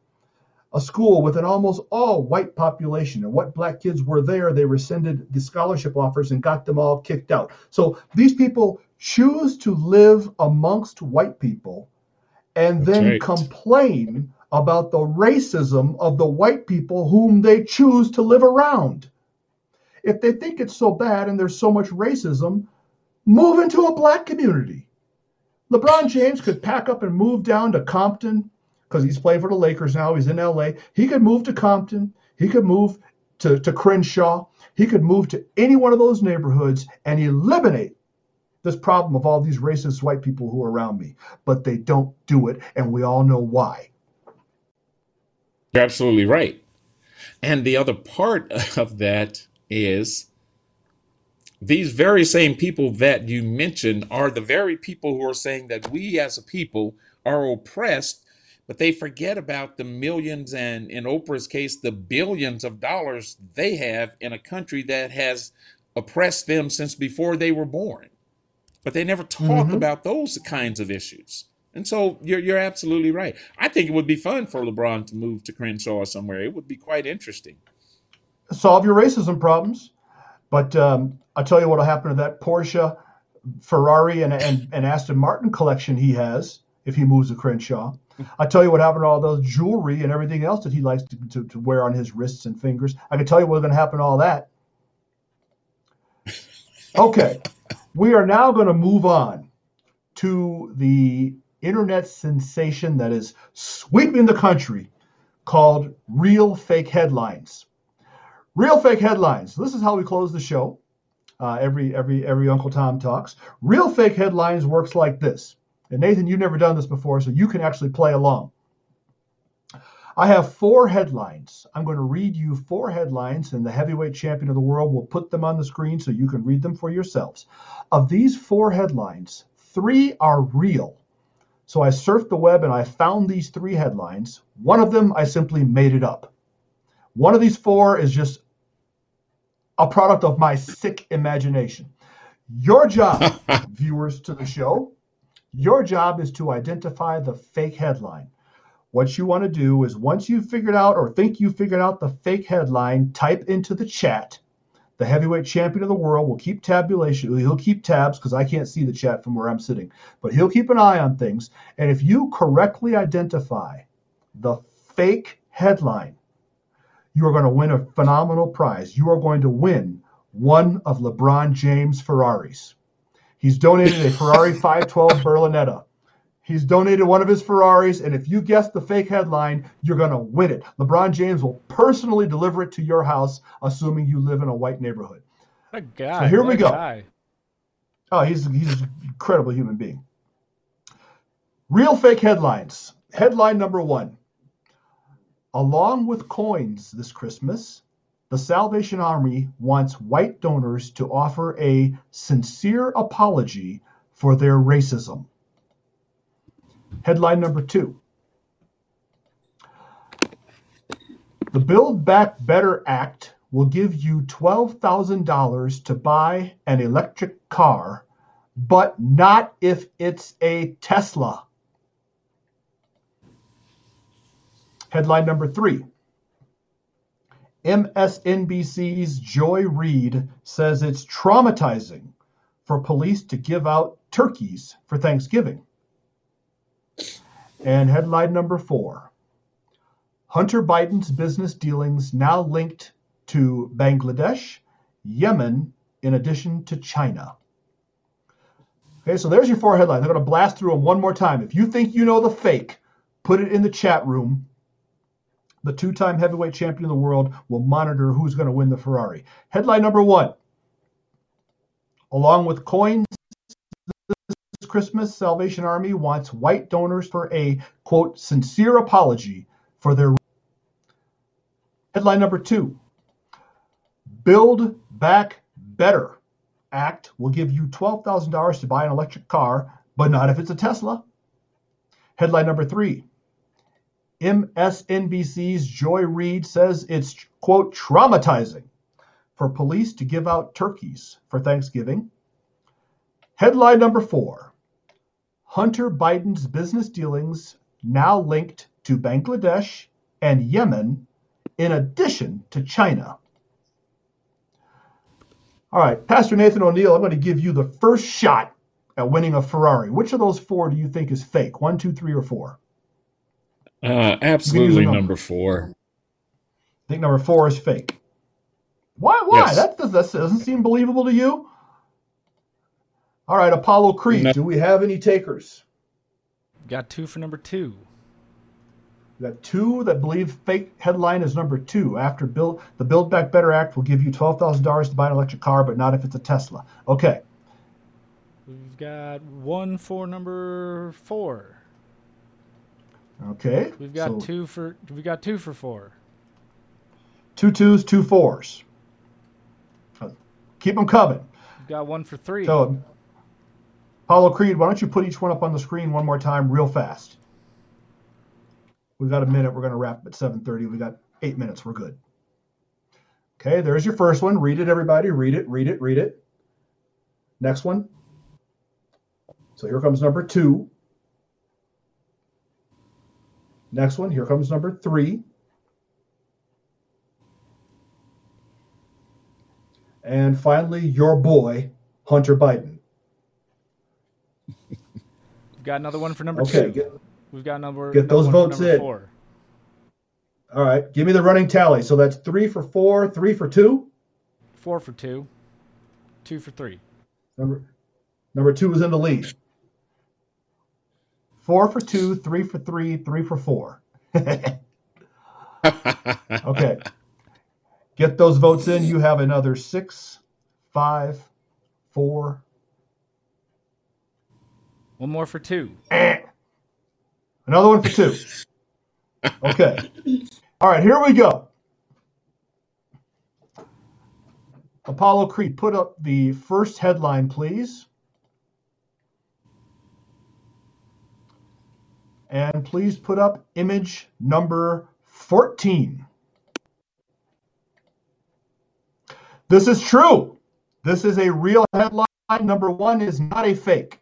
S2: a school with an almost all white population. And what black kids were there, they rescinded the scholarship offers and got them all kicked out. So these people choose to live amongst white people and then
S4: right.
S2: complain about the racism of the white people whom they choose to live around. If they think it's so bad and there's so much racism, move into a black community. LeBron James could pack up and move down to Compton because he's playing for the Lakers now. He's in LA. He could move to Compton. He could move to, to Crenshaw. He could move to any one of those neighborhoods and eliminate this problem of all these racist white people who are around me. But they don't do it, and we all know why.
S4: You're absolutely right. And the other part of that is these very same people that you mentioned are the very people who are saying that we as a people are oppressed, but they forget about the millions and, in Oprah's case, the billions of dollars they have in a country that has oppressed them since before they were born. But they never talk
S2: Mhm.
S4: about those kinds of issues. And so you're you're absolutely right. I think it would be fun for LeBron to move to Crenshaw somewhere. It would be quite interesting.
S2: Solve your racism problems. But um, I'll tell you what will happen to that Porsche, Ferrari, and, and, and Aston Martin collection he has if he moves to Crenshaw. I'll tell you what happened to all those jewelry and everything else that he likes to, to, to wear on his wrists and fingers. I can tell you what's going to happen to all that. Okay, we are now going to move on to the internet sensation that is sweeping the country called Real Fake Headlines. Real Fake Headlines. This is how we close the show. Uh, every every every Uncle Tom talks. Real Fake Headlines works like this. And Nathan, you've never done this before, so you can actually play along. I have four headlines. I'm going to read you four headlines, and the heavyweight champion of the world will put them on the screen so you can read them for yourselves. Of these four headlines, three are real. So I surfed the web and I found these three headlines. One of them, I simply made it up. One of these four is just a product of my sick imagination. Your job, viewers to the show, your job is to identify the fake headline. What you want to do is once you've figured out or think you've figured out the fake headline, type into the chat. The heavyweight champion of the world will keep tabulation. He'll keep tabs because I can't see the chat from where I'm sitting, but he'll keep an eye on things. And if you correctly identify the fake headline, you are going to win a phenomenal prize. You are going to win one of LeBron James Ferraris. He's donated a Ferrari 512 Berlinetta. He's donated one of his Ferraris, and if you guess the fake headline, you're going to win it. LeBron James will personally deliver it to your house, assuming you live in a white neighborhood.
S1: What a guy.
S2: So here
S1: what
S2: we go.
S1: guy.
S2: Oh, he's he's an incredible human being. Real fake headlines. Headline number one. Along with coins this Christmas, the Salvation Army wants white donors to offer a sincere apology for their racism. Headline number two. The Build Back Better Act will give you $12,000 to buy an electric car, but not if it's a Tesla. Headline number three. MSNBC's Joy Reid says it's traumatizing for police to give out turkeys for Thanksgiving. And headline number four Hunter Biden's business dealings now linked to Bangladesh, Yemen, in addition to China. Okay, so there's your four headlines. I'm going to blast through them one more time. If you think you know the fake, put it in the chat room. The two time heavyweight champion of the world will monitor who's going to win the Ferrari. Headline number one Along with coins this Christmas, Salvation Army wants white donors for a quote sincere apology for their. Headline number two Build Back Better Act will give you $12,000 to buy an electric car, but not if it's a Tesla. Headline number three MSNBC's Joy Reid says it's, quote, traumatizing for police to give out turkeys for Thanksgiving. Headline number four Hunter Biden's business dealings now linked to Bangladesh and Yemen, in addition to China. All right, Pastor Nathan O'Neill, I'm going to give you the first shot at winning a Ferrari. Which of those four do you think is fake? One, two, three, or four?
S4: Uh, absolutely number four.
S2: I think number four is fake. Why? Why?
S4: Yes.
S2: That, does, that doesn't seem believable to you. All right, Apollo Creed.
S4: No.
S2: Do we have any takers?
S1: Got two for number two.
S2: We got two that believe fake headline is number two. After build, the Build Back Better Act will give you twelve thousand dollars to buy an electric car, but not if it's a Tesla. Okay,
S1: We've got one for number four.
S2: Okay.
S1: We've got
S2: So,
S1: two for we got two for four.
S2: two twos, two fours. Uh, Keep them coming.
S1: We've got one for three.
S2: So, Apollo Creed, why don't you put each one up on the screen one more time, real fast? We've got a minute. We're going to wrap at 7:30. We got eight minutes. We're good. Okay, there's your first one. Read it, everybody. Read it. Read it. Read it. Next one. So here comes number two. Next one. Here comes number three. And finally, your boy, Hunter Biden.
S1: We've got another one for number
S2: Okay,
S1: two.
S2: get,
S1: We've got number
S2: get those
S1: another one for
S2: votes in.
S1: Four.
S2: all right. Give me the running tally. So that's three for four, three for two.
S1: Four for two. Two for three.
S2: Number number two is in the lead. Four for two, three for three, three for four. okay. Get those votes in. You have another six, five, four.
S1: One more for two.
S2: eh. Another one for two. Okay. All right, here we go. Apollo Creed, put up the first headline, please. And please put up image number 14. This is true. This is a real headline. Number one is not a fake.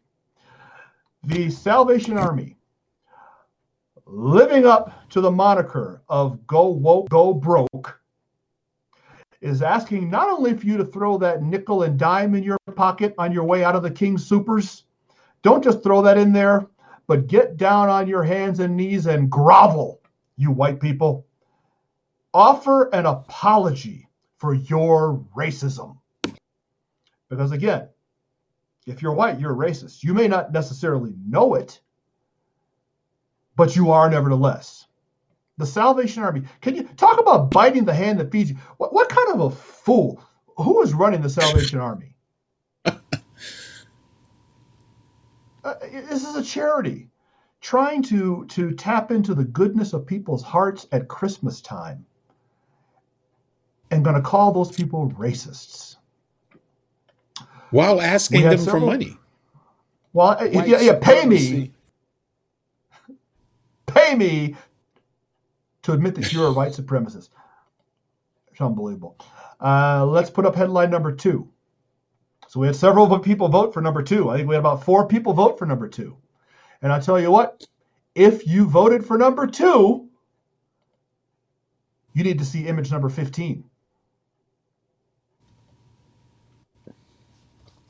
S2: The Salvation Army, living up to the moniker of go woke, go broke, is asking not only for you to throw that nickel and dime in your pocket on your way out of the King Soopers, don't just throw that in there, but get down on your hands and knees and grovel, you white people. Offer an apology for your racism. Because again, if you're white, you're racist. You may not necessarily know it, but you are nevertheless. The Salvation Army. Can you talk about biting the hand that feeds you? What, what kind of a fool? Who is running the Salvation Army? Uh, this is a charity trying to to tap into the goodness of people's hearts at Christmas time and going to call those people racists.
S4: While asking
S2: We have
S4: them for money.
S2: Well, uh,
S5: White
S2: yeah, yeah, pay me, pay me to admit that you're a white supremacist. It's unbelievable. Uh, let's put up headline number two. So we had several people vote for number two. I think we had about four people vote for number two. And I tell you what, if you voted for number two, you need to see image number 15.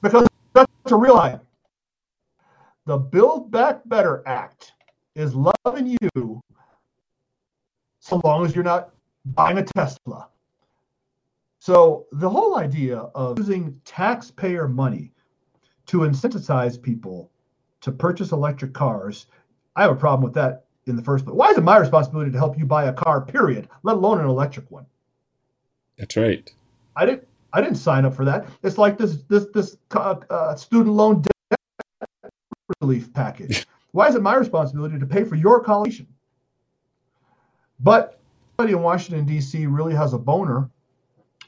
S2: Because that's a real item. The Build Back Better Act is loving you so long as you're not buying a Tesla. So the whole idea of using taxpayer money to incentivize people to purchase electric cars, I have a problem with that in the first place. Why is it my responsibility to help you buy a car, period, let alone an electric one?
S4: That's right.
S2: I didn't I didn't sign up for that. It's like this this this uh, uh, student loan debt relief package. Why is it my responsibility to pay for your college? But somebody in Washington D.C. really has a boner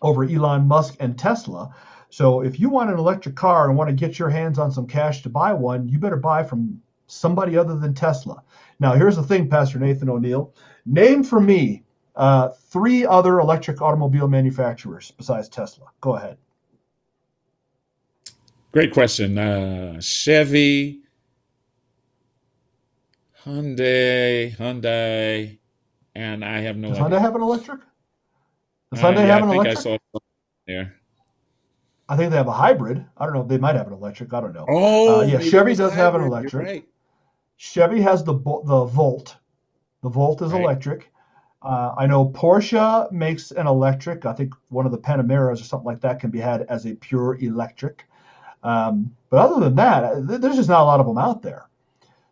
S2: over Elon Musk and Tesla. So if you want an electric car and want to get your hands on some cash to buy one, you better buy from somebody other than Tesla. Now here's the thing, Pastor Nathan O'Neill. Name for me uh, three other electric automobile manufacturers besides Tesla. Go ahead.
S4: Great question. Uh, Chevy, Hyundai, Hyundai, and I have no
S2: Does
S4: idea.
S2: Hyundai have an electric? Does
S4: Uh,
S2: Hyundai
S4: yeah,
S2: have
S4: I
S2: an
S4: think I
S2: electric?
S4: saw something there.
S2: I think they have a hybrid. I don't know. They might have an electric. I don't know.
S4: Oh,
S2: Uh, yeah, Chevy does have an
S4: hybrid.
S2: Electric.
S4: right.
S2: Chevy has the the Volt. The Volt is
S4: Right.
S2: electric. Uh, I know Porsche makes an electric. I think one of the Panameras or something like that can be had as a pure electric. Um, but other than that, uh, there's just not a lot of them out there.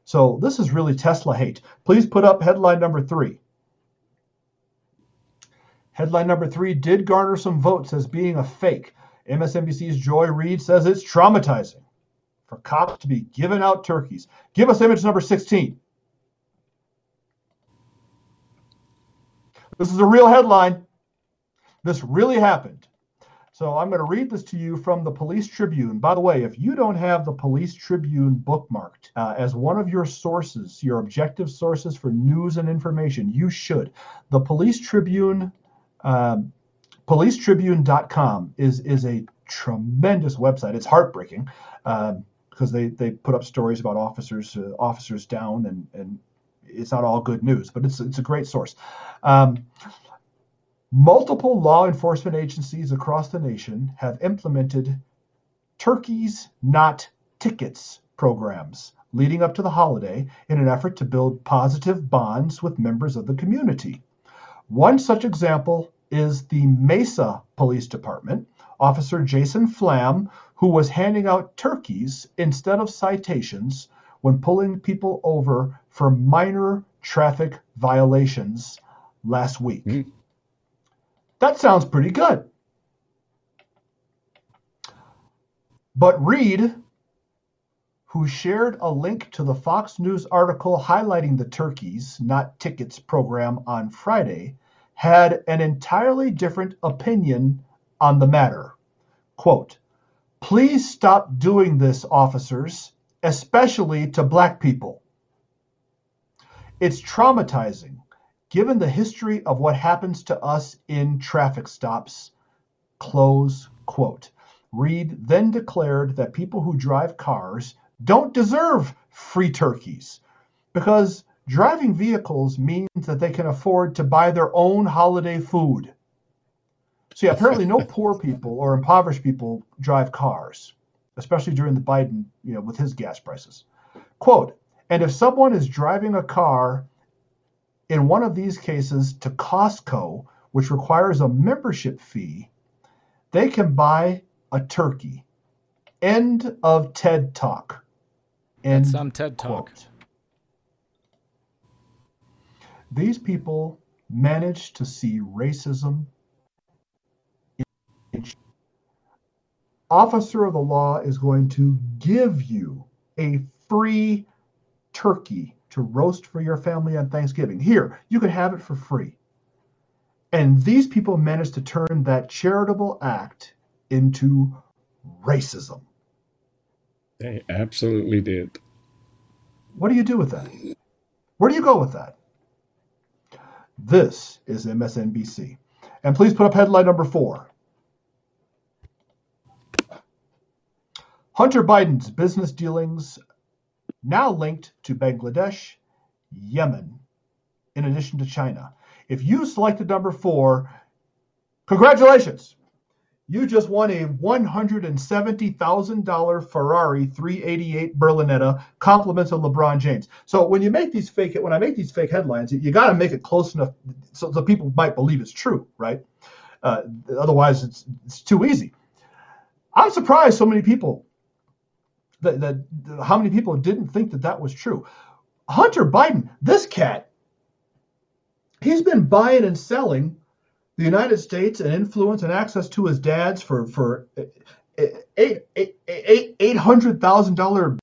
S2: So this is really Tesla hate. Please put up headline number three. Headline number three did garner some votes as being a fake. MSNBC's Joy Reid says it's traumatizing for cops to be giving out turkeys. Give us image number 16. This is a real headline. This really happened. So I'm going to read this to you from the Police Tribune. By the way, if you don't have the Police Tribune bookmarked uh, as one of your sources, your objective sources for news and information, you should. The Police Tribune, um, policetribune.com is is a tremendous website. It's heartbreaking because they they put up stories about officers uh, officers down and and it's not all good news, but it's it's a great source. Um, multiple law enforcement agencies across the nation have implemented turkeys not tickets programs leading up to the holiday in an effort to build positive bonds with members of the community. One such example is the Mesa Police Department. Officer Jason Flam, who was handing out turkeys instead of citations when pulling people over for minor traffic violations last week.
S4: Hmm.
S2: That sounds pretty good. But Reid, who shared a link to the Fox News article highlighting the turkeys, not tickets program on Friday, had an entirely different opinion on the matter. Quote, Please stop doing this, officers, especially to black people. It's traumatizing given the history of what happens to us in traffic stops. Close quote. Reid then declared that people who drive cars don't deserve free turkeys because driving vehicles means that they can afford to buy their own holiday food. See, apparently no poor people or impoverished people drive cars, especially during the Biden, you know, with his gas prices. Quote, and if someone is driving a car in one of these cases to Costco, which requires a membership fee, they can buy a turkey. End of TED Talk. End
S1: That's some TED Talk.
S2: quote. These people managed to see racism. in- Officer of the law is going to give you a free turkey to roast for your family on Thanksgiving. Here, you can have it for free. And these people managed to turn that charitable act into racism.
S4: They absolutely did.
S2: What do you do with that? Where do you go with that? This is MSNBC. And please put up headline number four. Hunter Biden's business dealings now linked to Bangladesh, Yemen, in addition to China. If you selected number four, congratulations. You just won a $170,000 Ferrari 388 Berlinetta, compliments of LeBron James. So when you make these fake, when I make these fake headlines, you got to make it close enough so the people might believe it's true, right? Uh, otherwise, it's it's too easy. I'm surprised so many people that, that how many people didn't think that that was true. Hunter Biden, this cat, he's been buying and selling the United States and influence and access to his dad's for for eight eight eight eight hundred thousand dollar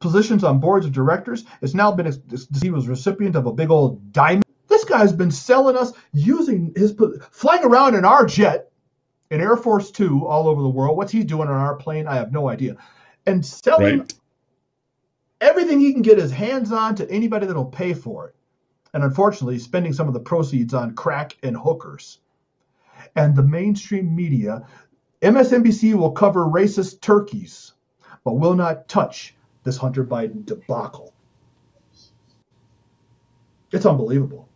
S2: positions on boards of directors. It's now been he was recipient of a big old diamond. This guy's been selling us using his flying around in our jet in Air Force Two all over the world. What's he doing on our plane? I have no idea. And selling
S4: Right.
S2: everything he can get his hands on to anybody that'll pay for it. And unfortunately, spending some of the proceeds on crack and hookers. And the mainstream media, MSNBC will cover racist turkeys, but will not touch this Hunter Biden debacle. It's unbelievable.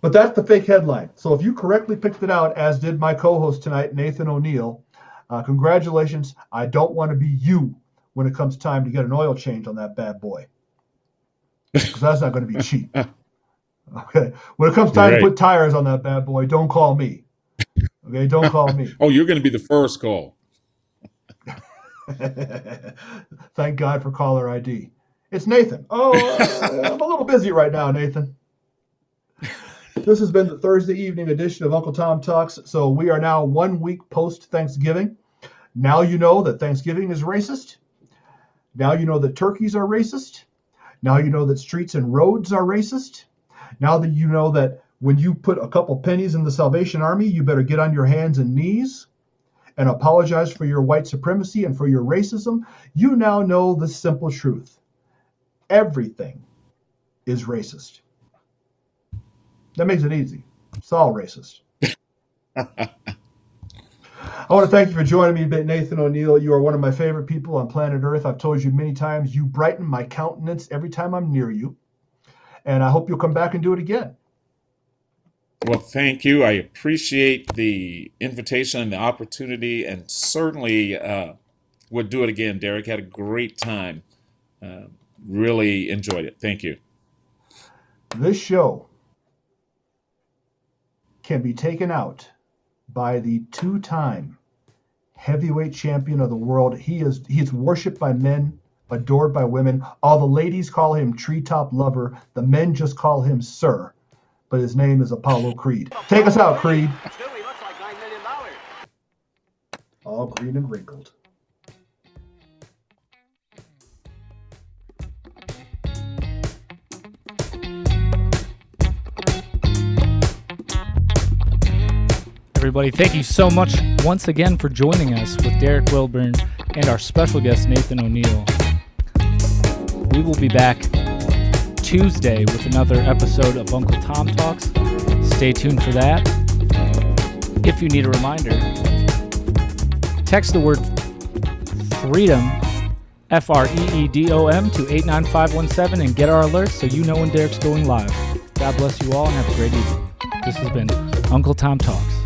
S2: But that's the fake headline. So if you correctly picked it out, as did my co-host tonight, Nathan O'Neill, uh, congratulations. I don't want to be you when it comes time to get an oil change on that bad boy, because that's not going to be cheap. Okay. When it comes time
S4: Right.
S2: to put tires on that bad boy, don't call me. Okay, don't call me.
S4: Oh, you're going to be the first call.
S2: Thank God for caller ID. It's Nathan. Oh, uh, I'm a little busy right now, Nathan. This has been the Thursday evening edition of Uncle Tom Talks. So we are now one week post Thanksgiving. Now you know that Thanksgiving is racist. Now you know that turkeys are racist. Now you know that streets and roads are racist. Now that you know that when you put a couple pennies in the Salvation Army, you better get on your hands and knees and apologize for your white supremacy and for your racism, you now know the simple truth. Everything is racist. That makes it easy. It's all racist. I want to thank you for joining me, Nathan O'Neill. You are one of my favorite people on planet Earth. I've told you many times, you brighten my countenance every time I'm near you. And I hope you'll come back and do it again.
S4: Well, thank you. I appreciate the invitation and the opportunity, and certainly uh, would do it again. Derek had a great time. Uh, really enjoyed it. Thank you.
S2: This show can be taken out by the two-time heavyweight champion of the world. He is he is worshipped by men, adored by women. All the ladies call him treetop lover. The men just call him sir. But his name is Apollo Creed. Take us out, Creed.
S3: Stewie looks like $9 million.
S2: All green and wrinkled.
S1: Everybody, thank you so much once again for joining us with Derek Wilburn and our special guest, Nathan O'Neill. We will be back Tuesday with another episode of Uncle Tom Talks. Stay tuned for that. If you need a reminder, text the word freedom, F R E E D O M, to 89517 and get our alerts so you know when Derek's going live. God bless you all and have a great evening. This has been Uncle Tom Talks.